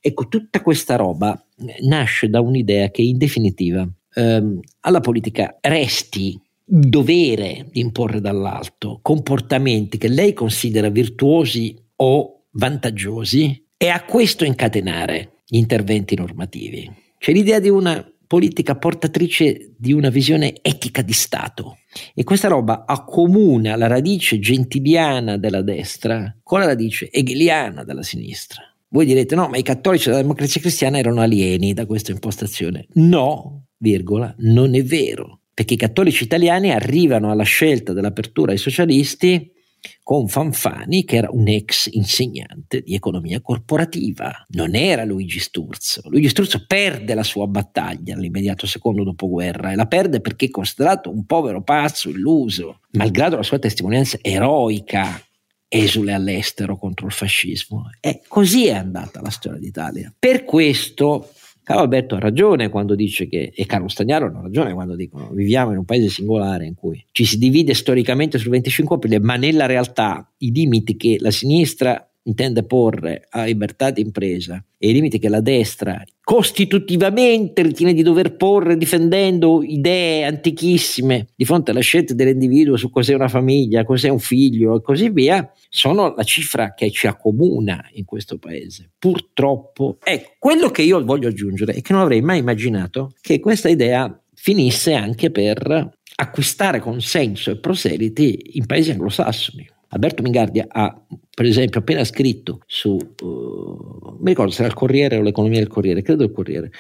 ecco tutta questa roba nasce da un'idea che in definitiva ehm, alla politica resti dovere di imporre dall'alto comportamenti che lei considera virtuosi o vantaggiosi e a questo incatenare gli interventi normativi. C'è l'idea di una politica portatrice di una visione etica di Stato e questa roba accomuna la radice gentiliana della destra con la radice hegeliana della sinistra. Voi direte no, ma i cattolici della democrazia cristiana erano alieni da questa impostazione. No, virgola, non è vero, perché i cattolici italiani arrivano alla scelta dell'apertura ai socialisti con Fanfani che era un ex insegnante di economia corporativa. Non era Luigi Sturzo. Luigi Sturzo perde la sua battaglia nell'immediato secondo dopoguerra e la perde perché è considerato un povero pazzo, illuso, malgrado la sua testimonianza eroica esule all'estero contro il fascismo. E così è andata la storia d'Italia. Per questo Carlo Alberto ha ragione quando dice che, e Carlo Stagnaro ha ragione quando dicono viviamo in un paese singolare in cui ci si divide storicamente sul 25 aprile, ma nella realtà i limiti che la sinistra intende porre a libertà di impresa e i limiti che la destra costitutivamente ritiene di dover porre difendendo idee antichissime di fronte alla scelta dell'individuo su cos'è una famiglia, cos'è un figlio e così via, sono la cifra che ci accomuna in questo paese. Purtroppo, ecco, quello che io voglio aggiungere è che non avrei mai immaginato che questa idea finisse anche per acquistare consenso e proseliti in paesi anglosassoni. Alberto Mingardia ha, per esempio, appena scritto su, uh, mi ricordo se era il Corriere o l'economia del Corriere, credo il Corriere,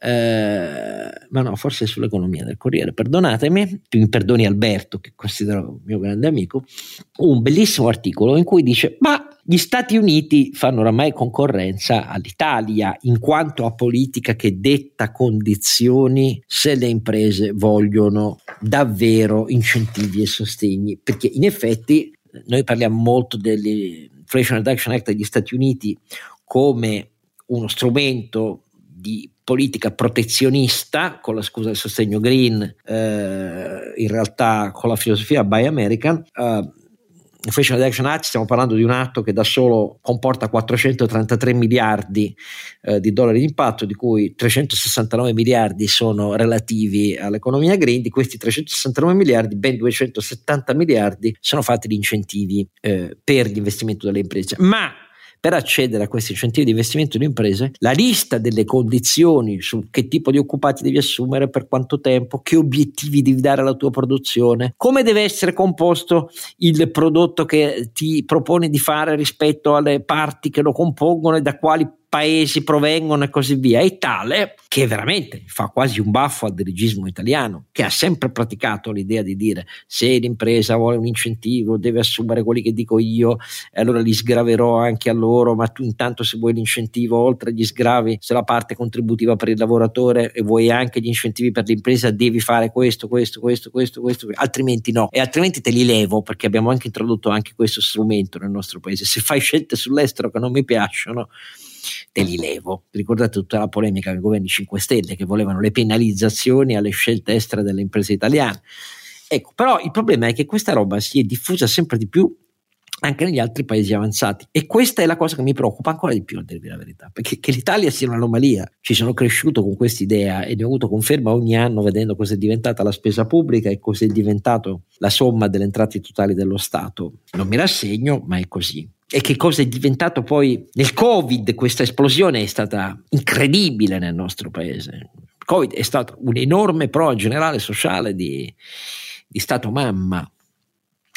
eh, ma no, forse sull'economia del Corriere, perdonatemi, mi perdoni Alberto, che considero mio grande amico, un bellissimo articolo in cui dice, ma gli Stati Uniti fanno oramai concorrenza all'Italia in quanto a politica che detta condizioni se le imprese vogliono davvero incentivi e sostegni, perché in effetti noi parliamo molto dell'Inflation Reduction Act degli Stati Uniti come uno strumento di politica protezionista, con la scusa del sostegno green, eh, in realtà con la filosofia Buy American, eh, Inflation Reduction Act stiamo parlando di un atto che da solo comporta 433 miliardi eh, di dollari di impatto, di cui 369 miliardi sono relativi all'economia green, di questi 369 miliardi ben 270 miliardi sono fatti di incentivi eh, per gli investimenti delle imprese. Ma per accedere a questi incentivi di investimento di imprese, la lista delle condizioni su che tipo di occupati devi assumere, per quanto tempo, che obiettivi devi dare alla tua produzione, come deve essere composto il prodotto che ti proponi di fare rispetto alle parti che lo compongono e da quali paesi provengono e così via, è tale che veramente fa quasi un baffo al dirigismo italiano, che ha sempre praticato l'idea di dire se l'impresa vuole un incentivo deve assumere quelli che dico io, e allora li sgraverò anche a loro, ma tu intanto se vuoi l'incentivo oltre agli sgravi, se la parte contributiva per il lavoratore e vuoi anche gli incentivi per l'impresa, devi fare questo, questo, questo, questo, questo, altrimenti no, e altrimenti te li levo perché abbiamo anche introdotto anche questo strumento nel nostro paese. Se fai scelte sull'estero che non mi piacciono, te li levo. Ricordate tutta la polemica con i governi 5 Stelle che volevano le penalizzazioni alle scelte estere delle imprese italiane. Ecco, però il problema è che questa roba si è diffusa sempre di più anche negli altri paesi avanzati. E questa è la cosa che mi preoccupa ancora di più, a dirvi la verità, perché che l'Italia sia un'anomalia. Ci sono cresciuto con questa idea e ne ho avuto conferma ogni anno vedendo cosa è diventata la spesa pubblica e cosa è diventato la somma delle entrate totali dello Stato. Non mi rassegno, ma è così. E che cosa è diventato poi nel Covid? Questa esplosione è stata incredibile nel nostro paese. Il Covid è stato un'enorme prova generale sociale di, di Stato mamma,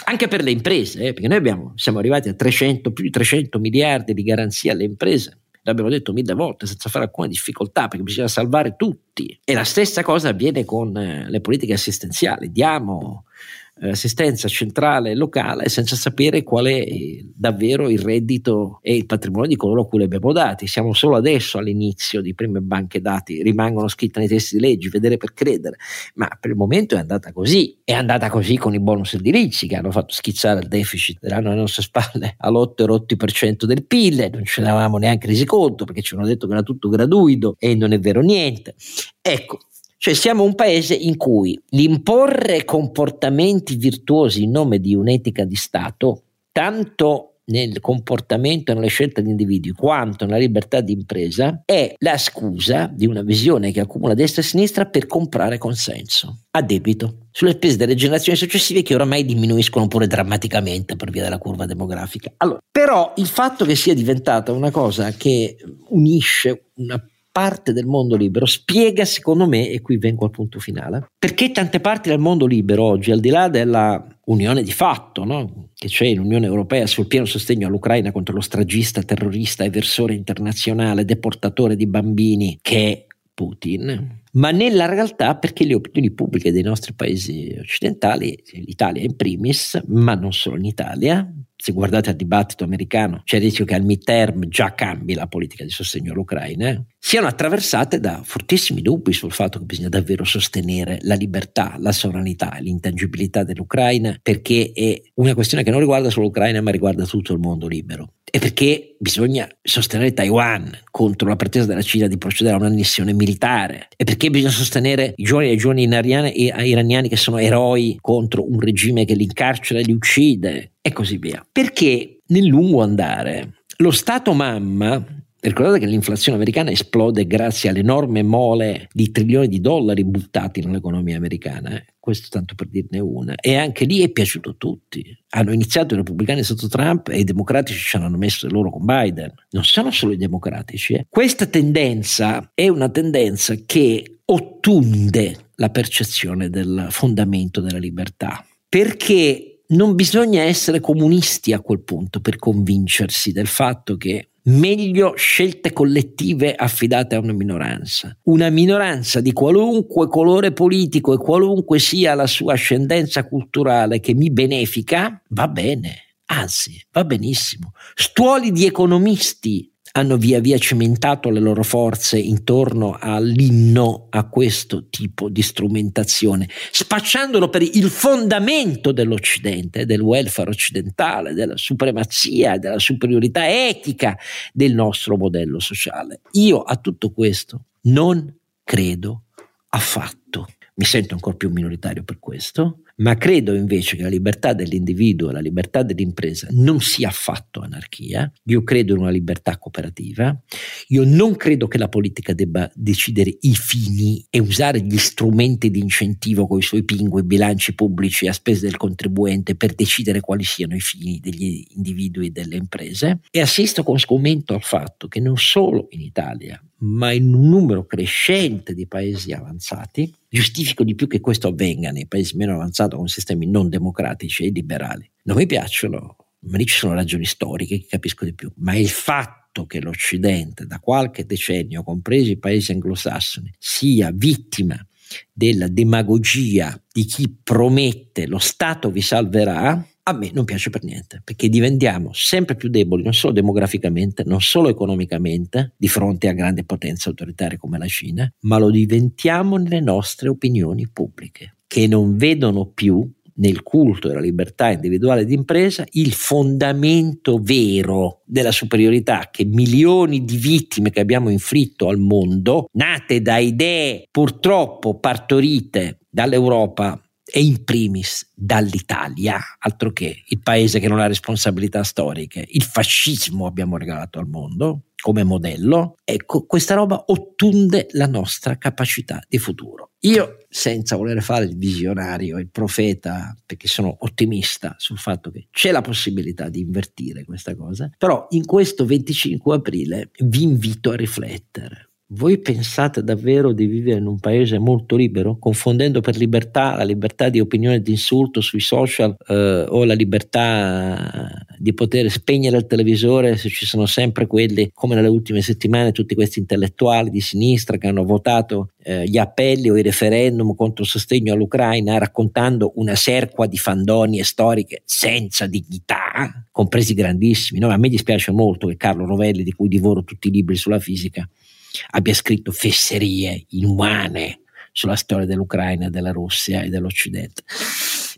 anche per le imprese, eh, perché noi abbiamo, siamo arrivati a 300, più di 300 miliardi di garanzie alle imprese. L'abbiamo detto mille volte senza fare alcuna difficoltà perché bisogna salvare tutti. E la stessa cosa avviene con eh, le politiche assistenziali. Diamo assistenza centrale e locale senza sapere qual è eh, davvero il reddito e il patrimonio di coloro a cui li abbiamo dati. Siamo solo adesso all'inizio di prime banche dati, rimangono scritte nei testi di leggi, vedere per credere, ma per il momento è andata così. È andata così con i bonus edilizi che hanno fatto schizzare il deficit dell'anno alle nostre spalle all'8,8% del PIL, non ce ne avevamo neanche resi conto perché ci hanno detto che era tutto gratuito e non è vero niente. Ecco, cioè siamo un paese in cui l'imporre comportamenti virtuosi in nome di un'etica di Stato, tanto nel comportamento e nelle scelte degli individui quanto nella libertà di impresa, è la scusa di una visione che accumula destra e sinistra per comprare consenso a debito sulle spese delle generazioni successive che oramai diminuiscono pure drammaticamente per via della curva demografica. Allora, però il fatto che sia diventata una cosa che unisce una parte del mondo libero spiega, secondo me, e qui vengo al punto finale, perché tante parti del mondo libero oggi, al di là della unione di fatto no? che c'è in Unione Europea sul pieno sostegno all'Ucraina contro lo stragista, terrorista, eversore internazionale, deportatore di bambini che è Putin, ma nella realtà perché le opinioni pubbliche dei nostri paesi occidentali, l'Italia in primis, ma non solo in Italia, se guardate al dibattito americano, c'è il rischio che al midterm già cambi la politica di sostegno all'Ucraina, siano attraversate da fortissimi dubbi sul fatto che bisogna davvero sostenere la libertà, la sovranità l'intangibilità dell'Ucraina, perché è una questione che non riguarda solo l'Ucraina, ma riguarda tutto il mondo libero. E perché bisogna sostenere Taiwan contro la pretesa della Cina di procedere a un'annessione militare. E perché bisogna sostenere i giovani e i giovani iraniani che sono eroi contro un regime che li incarcera e li uccide e così via. Perché nel lungo andare lo Stato mamma Ricordate che l'inflazione americana esplode grazie all'enorme mole di trilioni di dollari buttati nell'economia americana. Eh? Questo tanto per dirne una. E anche lì è piaciuto a tutti. Hanno iniziato i repubblicani sotto Trump e i democratici ci hanno messo loro con Biden. Non sono solo i democratici. Eh? Questa tendenza è una tendenza che ottunde la percezione del fondamento della libertà. Perché non bisogna essere comunisti a quel punto per convincersi del fatto che meglio scelte collettive affidate a una minoranza. Una minoranza di qualunque colore politico e qualunque sia la sua ascendenza culturale che mi benefica, va bene. Anzi, va benissimo. Stuoli di economisti hanno via via cimentato le loro forze intorno all'inno a questo tipo di strumentazione, spacciandolo per il fondamento dell'Occidente, del welfare occidentale, della supremazia, della superiorità etica del nostro modello sociale. Io a tutto questo non credo affatto. Mi sento ancora più minoritario per questo, ma credo invece che la libertà dell'individuo la libertà dell'impresa non sia affatto anarchia. Io credo in una libertà cooperativa. Io non credo che la politica debba decidere i fini e usare gli strumenti di incentivo con i suoi pingui bilanci pubblici a spese del contribuente per decidere quali siano i fini degli individui e delle imprese. E assisto con sgomento al fatto che non solo in Italia, ma in un numero crescente di paesi avanzati, giustifico di più che questo avvenga nei paesi meno avanzati con sistemi non democratici e liberali. Non mi piacciono, ma lì ci sono ragioni storiche che capisco di più, ma il fatto che l'Occidente da qualche decennio, compresi i paesi anglosassoni, sia vittima della demagogia di chi promette lo Stato vi salverà, a me non piace per niente, perché diventiamo sempre più deboli, non solo demograficamente, non solo economicamente, di fronte a grandi potenze autoritarie come la Cina, ma lo diventiamo nelle nostre opinioni pubbliche, che non vedono più nel culto della libertà individuale d'impresa il fondamento vero della superiorità che milioni di vittime che abbiamo inflitto al mondo, nate da idee purtroppo partorite dall'Europa e in primis dall'Italia, altro che il paese che non ha responsabilità storiche, il fascismo abbiamo regalato al mondo come modello, ecco, questa roba ottunde la nostra capacità di futuro. Io, senza voler fare il visionario, il profeta, perché sono ottimista sul fatto che c'è la possibilità di invertire questa cosa, però in questo 25 aprile vi invito a riflettere voi pensate davvero di vivere in un paese molto libero, confondendo per libertà la libertà di opinione e di insulto sui social eh, o la libertà di poter spegnere il televisore se ci sono sempre quelli, come nelle ultime settimane, tutti questi intellettuali di sinistra che hanno votato eh, gli appelli o i referendum contro il sostegno all'Ucraina raccontando una serqua di fandonie storiche senza dignità, compresi grandissimi. No, a me dispiace molto che Carlo Rovelli, di cui divoro tutti i libri sulla fisica, abbia scritto fesserie inumane sulla storia dell'Ucraina, della Russia e dell'Occidente.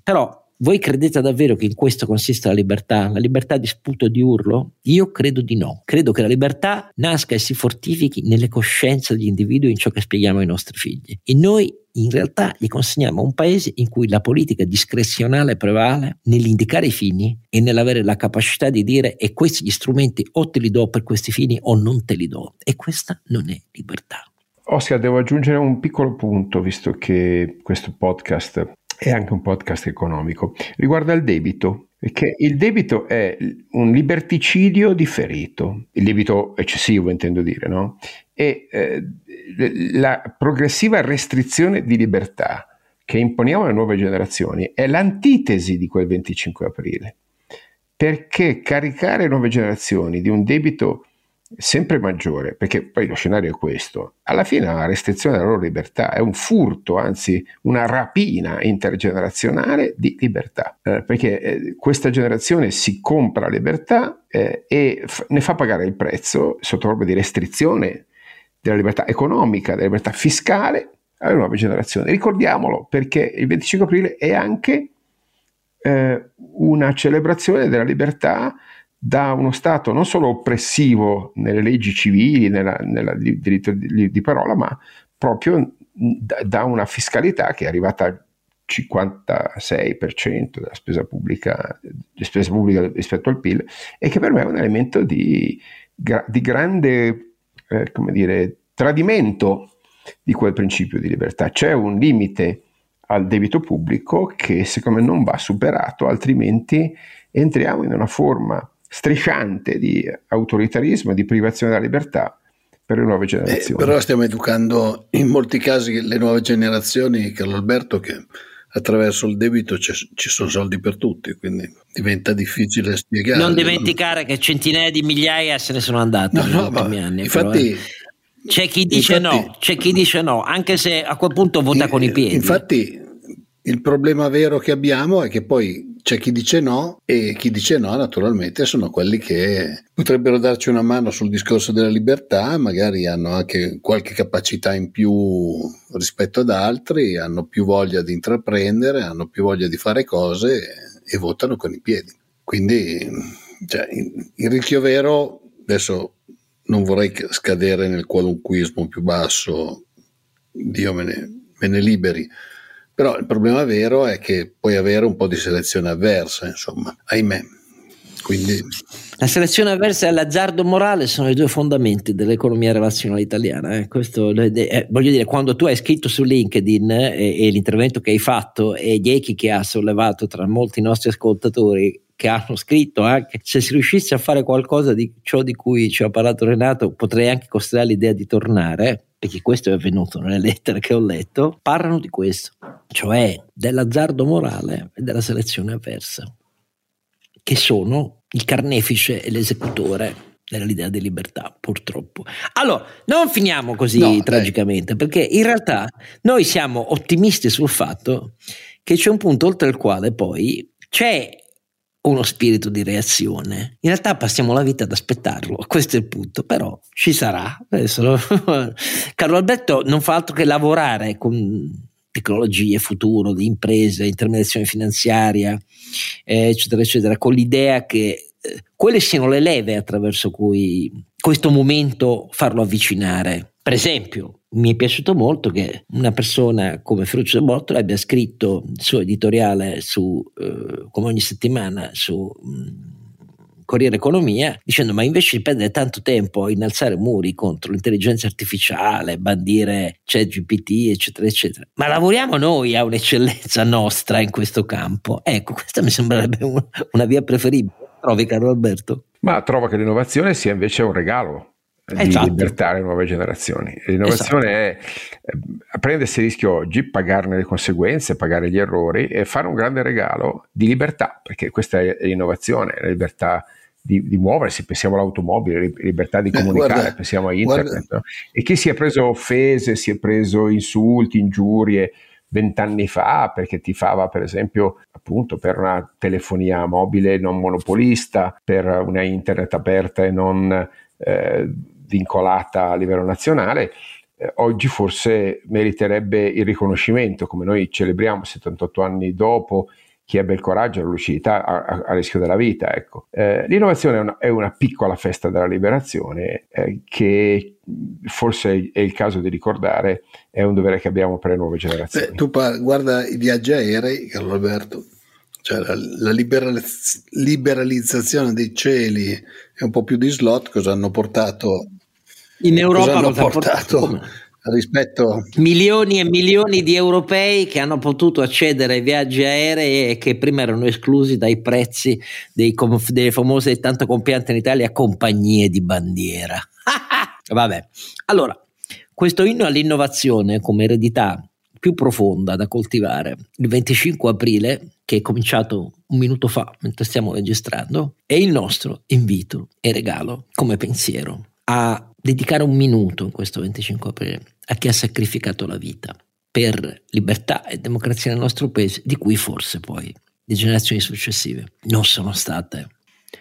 Però voi credete davvero che in questo consista la libertà? La libertà di sputo e di urlo? Io credo di no. Credo che la libertà nasca e si fortifichi nelle coscienze degli individui in ciò che spieghiamo ai nostri figli. E noi in realtà gli consegniamo un paese in cui la politica discrezionale prevale nell'indicare i fini e nell'avere la capacità di dire e questi gli strumenti o te li do per questi fini o non te li do. E questa non è libertà. Oscar, devo aggiungere un piccolo punto, visto che questo podcast è anche un podcast economico. Riguarda il debito, perché il debito è un liberticidio differito, il debito eccessivo intendo dire, no? E eh, la progressiva restrizione di libertà che imponiamo alle nuove generazioni è l'antitesi di quel 25 aprile, perché caricare nuove generazioni di un debito sempre maggiore, perché poi lo scenario è questo, alla fine la restrizione della loro libertà è un furto, anzi una rapina intergenerazionale di libertà, eh, perché eh, questa generazione si compra libertà eh, e f- ne fa pagare il prezzo sotto forma di restrizione della libertà economica, della libertà fiscale alle nuove generazioni. Ricordiamolo perché il 25 aprile è anche eh, una celebrazione della libertà da uno Stato non solo oppressivo nelle leggi civili, nel diritto di, di, parola, ma proprio da, da, una fiscalità che è arrivata al 56% della spesa pubblica, di spesa pubblica rispetto al PIL e che per me è un elemento di, di grande eh, dire, tradimento di quel principio di libertà. C'è un limite al debito pubblico che secondo me non va superato, altrimenti entriamo in una forma strisciante di autoritarismo e di privazione della libertà per le nuove eh, generazioni. Eh, però stiamo educando in molti casi le nuove generazioni, Carlo Alberto, che attraverso il debito ci sono soldi per tutti, quindi diventa difficile spiegare. Non dimenticare che centinaia di migliaia se ne sono andati no, no, ultimi anni. Infatti, però, eh. c'è chi dice infatti, no, c'è chi dice no, anche se a quel punto vota in, con i piedi. Infatti il problema vero che abbiamo è che poi c'è chi dice no e chi dice no naturalmente sono quelli che potrebbero darci una mano sul discorso della libertà, magari hanno anche qualche capacità in più rispetto ad altri, hanno più voglia di intraprendere, hanno più voglia di fare cose e, votano con i piedi. Quindi cioè, il rischio vero, adesso non vorrei scadere nel qualunquismo più basso, Dio me ne, me ne liberi, però il problema vero è che puoi avere un po' di selezione avversa, insomma, ahimè. Quindi... La selezione avversa e l'azzardo morale sono i due fondamenti dell'economia relazionale italiana. Eh. Questo, eh, voglio dire, quando tu hai scritto su LinkedIn eh, e l'intervento che hai fatto e gli echi che ha sollevato tra molti nostri ascoltatori che hanno scritto anche se si riuscisse a fare qualcosa di ciò di cui ci ha parlato Renato potrei anche considerare l'idea di tornare perché questo è avvenuto nelle lettere che ho letto, parlano di questo, cioè dell'azzardo morale e della selezione avversa, che sono il carnefice e l'esecutore nell'idea di libertà, purtroppo. Allora, non finiamo così no, tragicamente, dai. perché in realtà noi siamo ottimisti sul fatto che c'è un punto oltre il quale poi c'è uno spirito di reazione. In realtà passiamo la vita ad aspettarlo, questo è il punto, però ci sarà. Adesso, Carlo Alberto non fa altro che lavorare con tecnologie, futuro, di imprese, intermediazione finanziaria, eh, eccetera, eccetera, con l'idea che eh, quelle siano le leve attraverso cui questo momento farlo avvicinare. Per esempio, mi è piaciuto molto che una persona come Ferruccio Bortola abbia scritto il suo editoriale su, eh, come ogni settimana su mh, mm, Corriere Economia dicendo ma invece di perdere tanto tempo a innalzare muri contro l'intelligenza artificiale, bandire ChatGPT eccetera eccetera, ma lavoriamo noi a un'eccellenza nostra in questo campo. Ecco, questa mi sembrerebbe una, una via preferibile. Trovi Carlo Alberto? Ma trovo che l'innovazione sia invece un regalo di esatto. libertà alle nuove generazioni. L'innovazione esatto. è eh, prendersi il rischio oggi, pagarne le conseguenze, pagare gli errori e fare un grande regalo di libertà, perché questa è l'innovazione, la libertà di, di muoversi, pensiamo all'automobile, libertà di comunicare, guarda, pensiamo a internet. No? E chi si è preso offese, si è preso insulti, ingiurie vent'anni fa perché ti fava per esempio appunto per una telefonia mobile non monopolista, per una internet aperta e non eh, vincolata a livello nazionale, eh, oggi forse meriterebbe il riconoscimento, come noi celebriamo 78 anni dopo chi ebbe il coraggio e la lucidità a, a, a, rischio della vita. Ecco. Eh, l'innovazione è una, è una, piccola festa della liberazione eh, che forse è il caso di ricordare, è un dovere che abbiamo per le nuove generazioni. Beh, tu par- guarda i viaggi aerei, Carlo Alberto, cioè la, la liberaliz- liberalizzazione dei cieli e un po' più di slot cosa hanno portato in Europa hanno portato, portato rispetto milioni e milioni di europei che hanno potuto accedere ai viaggi aerei e che prima erano esclusi dai prezzi dei, delle famose e tanto compiante in Italia compagnie di bandiera. Vabbè, allora, questo inno all'innovazione come eredità più profonda da coltivare il 25 aprile, che è cominciato un minuto fa mentre stiamo registrando, è il nostro invito e regalo come pensiero a dedicare un minuto in questo 25 aprile a chi ha sacrificato la vita per libertà e democrazia nel nostro paese, di cui forse poi le generazioni successive non sono state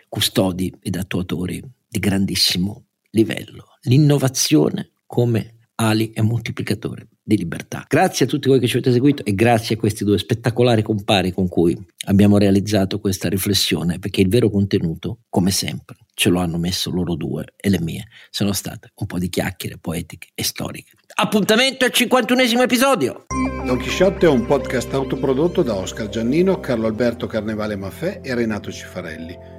custodi ed attuatori di grandissimo livello. L'innovazione come ali e moltiplicatore di libertà. Grazie a tutti voi che ci avete seguito e grazie a questi due spettacolari compari con cui abbiamo realizzato questa riflessione, perché il vero contenuto, come sempre, ce lo hanno messo loro due e le mie sono state un po' di chiacchiere poetiche e storiche. Appuntamento al 51esimo episodio! Don Chisciotte è un podcast autoprodotto da Oscar Giannino, Carlo Alberto Carnevale Maffè e Renato Cifarelli